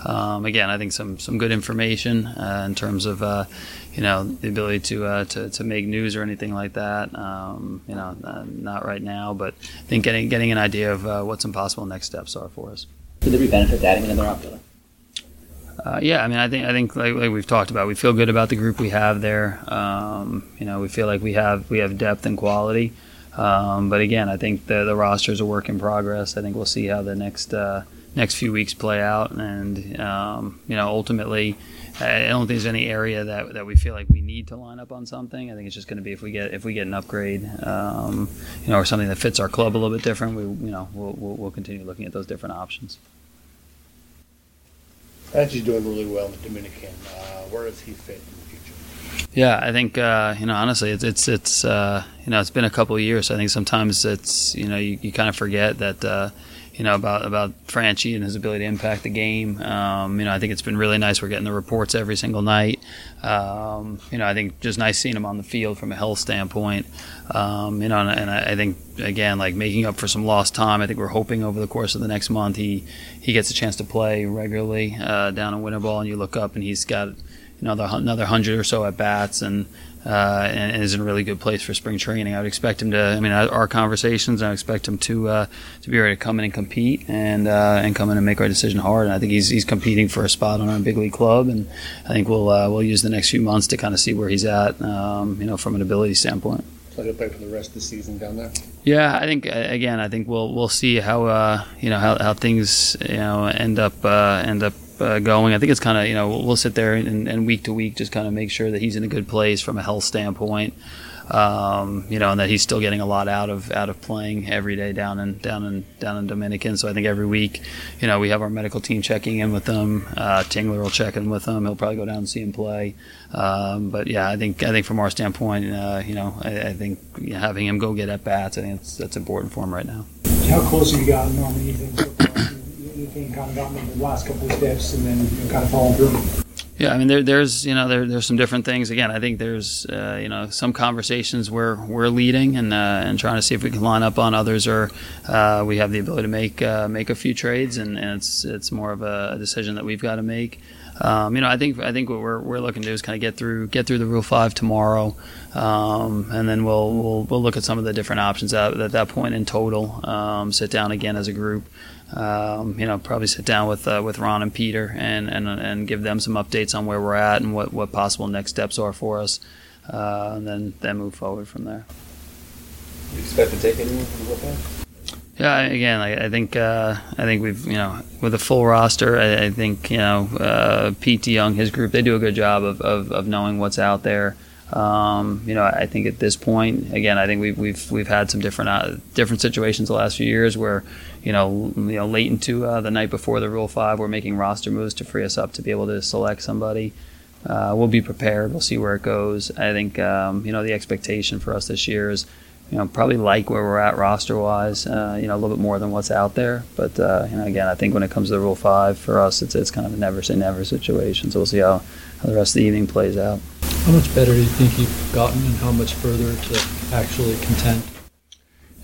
Um, again I think some some good information uh, in terms of uh, you know the ability to, uh, to to make news or anything like that. Um, you know uh, not right now but I think getting getting an idea of what some possible next steps are for us. Could there be benefit to adding another outfielder? Uh, yeah, I mean, I think I think like, like we've talked about, we feel good about the group we have there. Um, you know, we feel like we have we have depth and quality. Um, but again, I think the the roster is a work in progress. I think we'll see how the next uh, next few weeks play out, and um, you know, ultimately, I don't think there's any area that, that we feel like we need to line up on something. I think it's just going to be if we get if we get an upgrade, um, you know, or something that fits our club a little bit different. We you know we'll, we'll, we'll continue looking at those different options. Angie's doing really well in the Dominican. Uh, where does he fit in the future? Yeah, I think uh, you know honestly, it's it's it's uh, you know it's been a couple of years. I think sometimes it's you know you, you kind of forget that uh, you know about about Franchy and his ability to impact the game. Um, you know, I think it's been really nice. We're getting the reports every single night. Um, you know, I think just nice seeing him on the field from a health standpoint. Um, you know, and, and I, I think again, like making up for some lost time. I think we're hoping over the course of the next month he he gets a chance to play regularly uh, down in Winterball, and you look up and he's got another another hundred or so at bats and. Uh, and, and is in a really good place for spring training. I would expect him to. I mean, our conversations. I expect him to uh, to be ready to come in and compete and uh, and come in and make our decision hard. And I think he's he's competing for a spot on our big league club. And I think we'll uh, we'll use the next few months to kind of see where he's at. Um, you know, from an ability standpoint. So he'll play for the rest of the season down there. Yeah, I think uh, again, I think we'll we'll see how uh, you know how, how things you know end up uh, end up uh, going. I think it's kind of you know we'll, sit there and, and week to week just kind of make sure that he's in a good place from a health standpoint. Um, you know, and that he's still getting a lot out of out of playing every day down in down in down in Dominican. So I think every week, you know, we have our medical team checking in with him. Uh, Tingler will check in with him. He'll probably go down and see him play. Um, but yeah, I think I think from our standpoint, uh, you know, I, I think having him go get at bats, I think that's, important for him right now. How close have you gotten on kind of gotten the last couple of steps and then you know, kind of following through? Yeah, I mean, there, there's you know there, there's some different things. Again, I think there's uh, you know some conversations where we're leading and uh, and trying to see if we can line up on others, or uh, we have the ability to make uh, make a few trades, and, and it's it's more of a decision that we've got to make. Um, you know, I think I think what we're, we're looking to do is kind of get through get through the Rule Five tomorrow, um, and then we'll, we'll we'll look at some of the different options at, at that point in total. Um, sit down again as a group. Um, you know, probably sit down with uh, with Ron and Peter and, and and give them some updates on where we're at and what, what possible next steps are for us, uh, and then then move forward from there. You expect to take anyone from the? Yeah, again, I, I think uh, I think we've you know with a full roster, I, I think you know uh, Pete DeYoung, his group, they do a good job of, of, of knowing what's out there. Um, you know, I think at this point, again, I think we've we've we've had some different uh, different situations the last few years where, you know, you know, late into uh, the night before the Rule Five, we're making roster moves to free us up to be able to select somebody. Uh, we'll be prepared. We'll see where it goes. I think um, you know the expectation for us this year is, you know, probably like where we're at roster wise. Uh, you know, a little bit more than what's out there. But uh, you know, again, I think when it comes to the Rule Five, for us, it's it's kind of a never say never situation. So we'll see how, how the rest of the evening plays out. How much better do you think you've gotten and how much further to actually contend?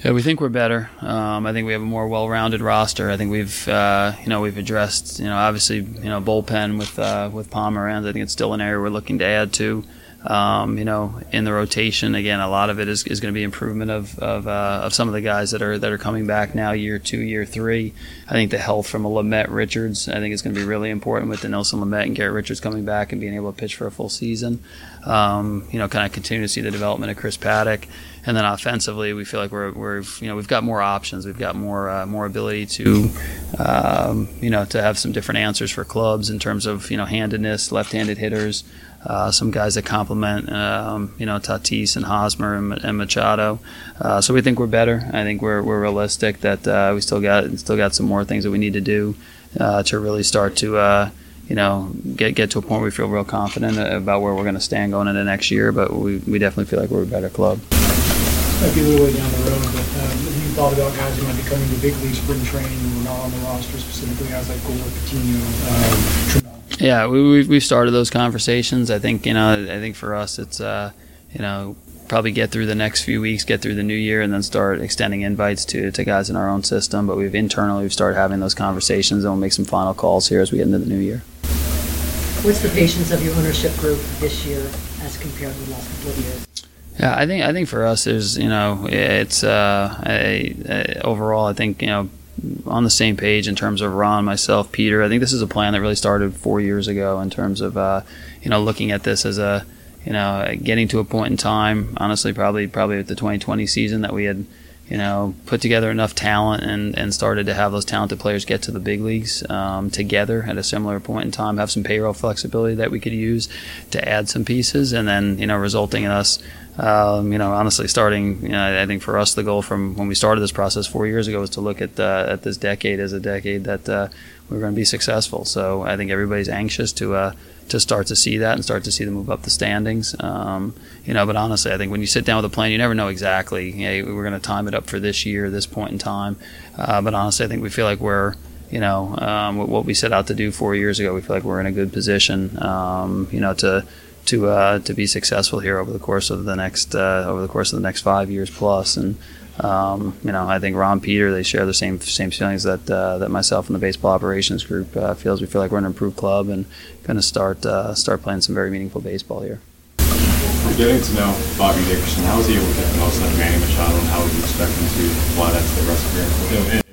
Yeah, we think we're better. Um, I think we have a more well-rounded roster. I think we've, uh, you know, we've addressed, you know, obviously, you know, bullpen with uh, with Pomeranz. I think it's still an area we're looking to add to. Um, you know, in the rotation, again, a lot of it is, is going to be improvement of of, uh, of some of the guys that are that are coming back now, year two, year three. I think the health from a Lamet Richards, I think is going to be really important with Dinelson Lamet and Garrett Richards coming back and being able to pitch for a full season. Um, you know, kind of continue to see the development of Chris Paddack, and then offensively, we feel like we're we're you know we've got more options, we've got more uh, more ability to, um, you know, to have some different answers for clubs in terms of you know handedness, left-handed hitters. Uh, some guys that complement, um, you know, Tatis and Hosmer and, and Machado. Uh, so we think we're better. I think we're, we're realistic that uh, we still got still got some more things that we need to do uh, to really start to, uh, you know, get get to a point where we feel real confident about where we're going to stand going into next year. But we, we definitely feel like we're a better club. Might be a little way down the road, but um, have you thought about guys who might be coming to big league spring training who are not on the roster, specifically guys like Gore, Patino, um, Yeah, we, we've, we've started those conversations. I think you know. I think for us, it's uh, you know, probably get through the next few weeks, get through the new year, and then start extending invites to, to guys in our own system. But we've internally we've started having those conversations, and we'll make some final calls here as we get into the new year. What's the patience of your ownership group this year as compared to the last couple of years? Yeah, I think I think for us, there's you know, it's uh, overall, I think you know, on the same page in terms of Ron, myself, Peter. I think this is a plan that really started four years ago in terms of uh, you know looking at this as a you know getting to a point in time. Honestly, probably probably at the 2020 season that we had you know put together enough talent and, and started to have those talented players get to the big leagues um, together at a similar point in time. Have some payroll flexibility that we could use to add some pieces, and then you know resulting in us um, you know, honestly, starting, you know, I think for us, the goal from when we started this process four years ago was to look at uh, at this decade as a decade that uh, we are going to be successful. So I think everybody's anxious to uh, to start to see that and start to see them move up the standings. Um, you know, but honestly, I think when you sit down with a plan, you never know exactly. Know, we're going to time it up for this year, this point in time. Uh, but honestly, I think we feel like we're you know, um, what we set out to do four years ago, we feel like we're in a good position, um, you know, to to uh, to be successful here over the course of the next uh, over the course of the next five years plus. And um, you know, I think Ron Peter they share the same same feelings that uh, that myself and the baseball operations group uh, feels. We feel like we're an improved club and going to start uh, start playing some very meaningful baseball here. Getting to know Bobby Dickerson, how was he able to get the most out of Manny Machado, and how would you expect him to apply that to the rest of your career?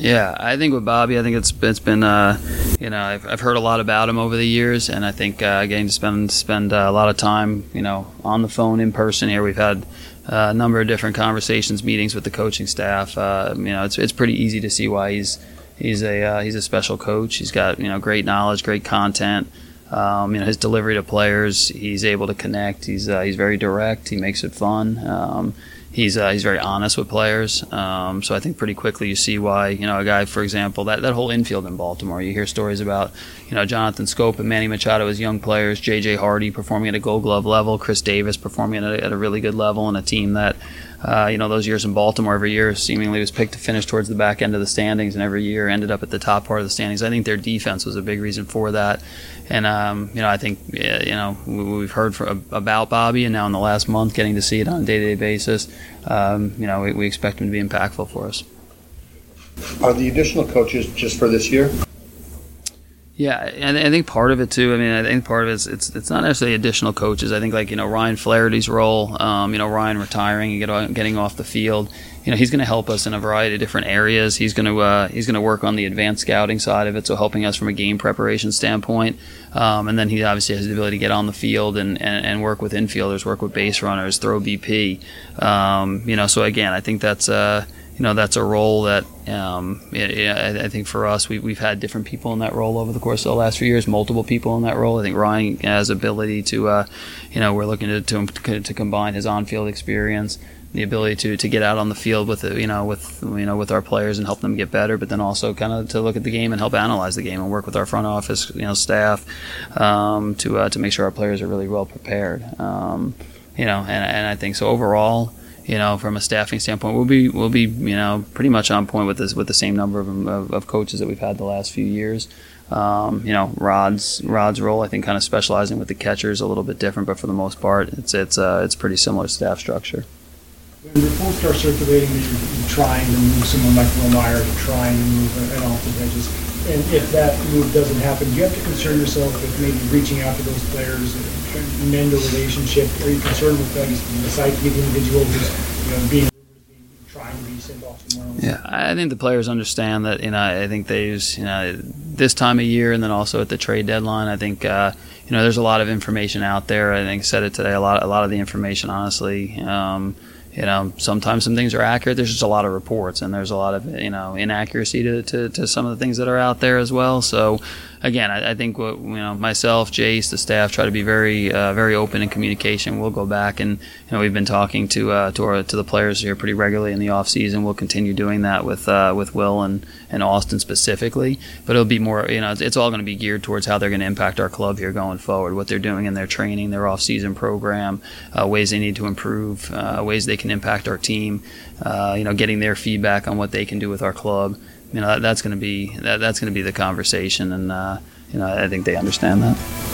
Yeah, I think with Bobby, I think it's it's been uh, you know I've, I've heard a lot about him over the years, and I think uh, getting to spend spend uh, a lot of time you know on the phone in person here. We've had uh, a number of different conversations, meetings with the coaching staff. Uh, you know, it's it's pretty easy to see why he's he's a uh, he's a special coach. He's got you know great knowledge, great content. Um, you know his delivery to players. He's able to connect. He's he's very direct. He makes it fun. Um, he's uh, he's very honest with players. Um, so I think pretty quickly you see why you know a guy, for example, that, that whole infield in Baltimore. You hear stories about you know Jonathan Schoop and Manny Machado as young players, J.J. Hardy performing at a Gold Glove level, Chris Davis performing at a, at a really good level, and a team that. Uh, you know those years in Baltimore every year seemingly was picked to finish towards the back end of the standings, and every year ended up at the top part of the standings. I think their defense was a big reason for that, and um, you know I think you know we've heard about Bobby, and now in the last month getting to see it on a day-to-day basis, um, you know, we, we expect him to be impactful for us. Are the additional coaches just for this year? Yeah, and I think part of it too. I mean, I think part of it is it's it's not necessarily additional coaches. I think like you know Ryan Flaherty's role, um, you know Ryan retiring and get, getting off the field. You know he's going to help us in a variety of different areas. He's going to uh, he's going to work on the advanced scouting side of it, so helping us from a game preparation standpoint. Um, and then he obviously has the ability to get on the field and, and, and work with infielders, work with base runners, throw BP. Um, you know, so again, I think that's uh, you know that's a role that um, I, I think for us we, we've had different people in that role over the course of the last few years, multiple people in that role. I think Ryan has ability to, uh, you know, we're looking to, to, to combine his on-field experience the ability to, to get out on the field with you know with you know with our players and help them get better, but then also kind of to look at the game and help analyze the game and work with our front office you know staff um, to uh, to make sure our players are really well prepared. Um, you know, and, and I think so overall. You know, from a staffing standpoint, we'll be we'll be you know pretty much on point with this with the same number of, of, of coaches that we've had the last few years. Um, you know, Rod's Rod's role, I think, kind of specializing with the catchers a little bit different, but for the most part, it's it's uh, it's pretty similar staff structure. When reports start circulating you're trying to move someone like Wil Myers, or trying to move an Austin Hedges, and if that move doesn't happen, do you have to concern yourself with maybe reaching out to those players and trying to mend a relationship? Are you concerned with like, the psyche of the individual who's you know, being trying to be sent off somewhere else? Yeah, I think the players understand that. You know, I think there's you know this time of year, and then also at the trade deadline. I think uh, you know there's a lot of information out there. I think I said it today. A lot, a lot of the information, honestly. Um, you know, sometimes some things are accurate. There's just a lot of reports, and there's a lot of you know inaccuracy to, to, to some of the things that are out there as well. So, again, I, I think what you know, myself, Jayce, the staff try to be very uh, very open in communication. We'll go back and you know we've been talking to uh, to our to the players here pretty regularly in the off season. We'll continue doing that with uh, with Wil and and Austin specifically, but it'll be more you know it's, it's all going to be geared towards how they're going to impact our club here going forward, what they're doing in their training, their off season program, uh, ways they need to improve, uh, ways they can impact our team. Uh, you know, getting their feedback on what they can do with our club. You know, that, that's going to be that, that's going to be the conversation, and uh, you know, I think they understand that.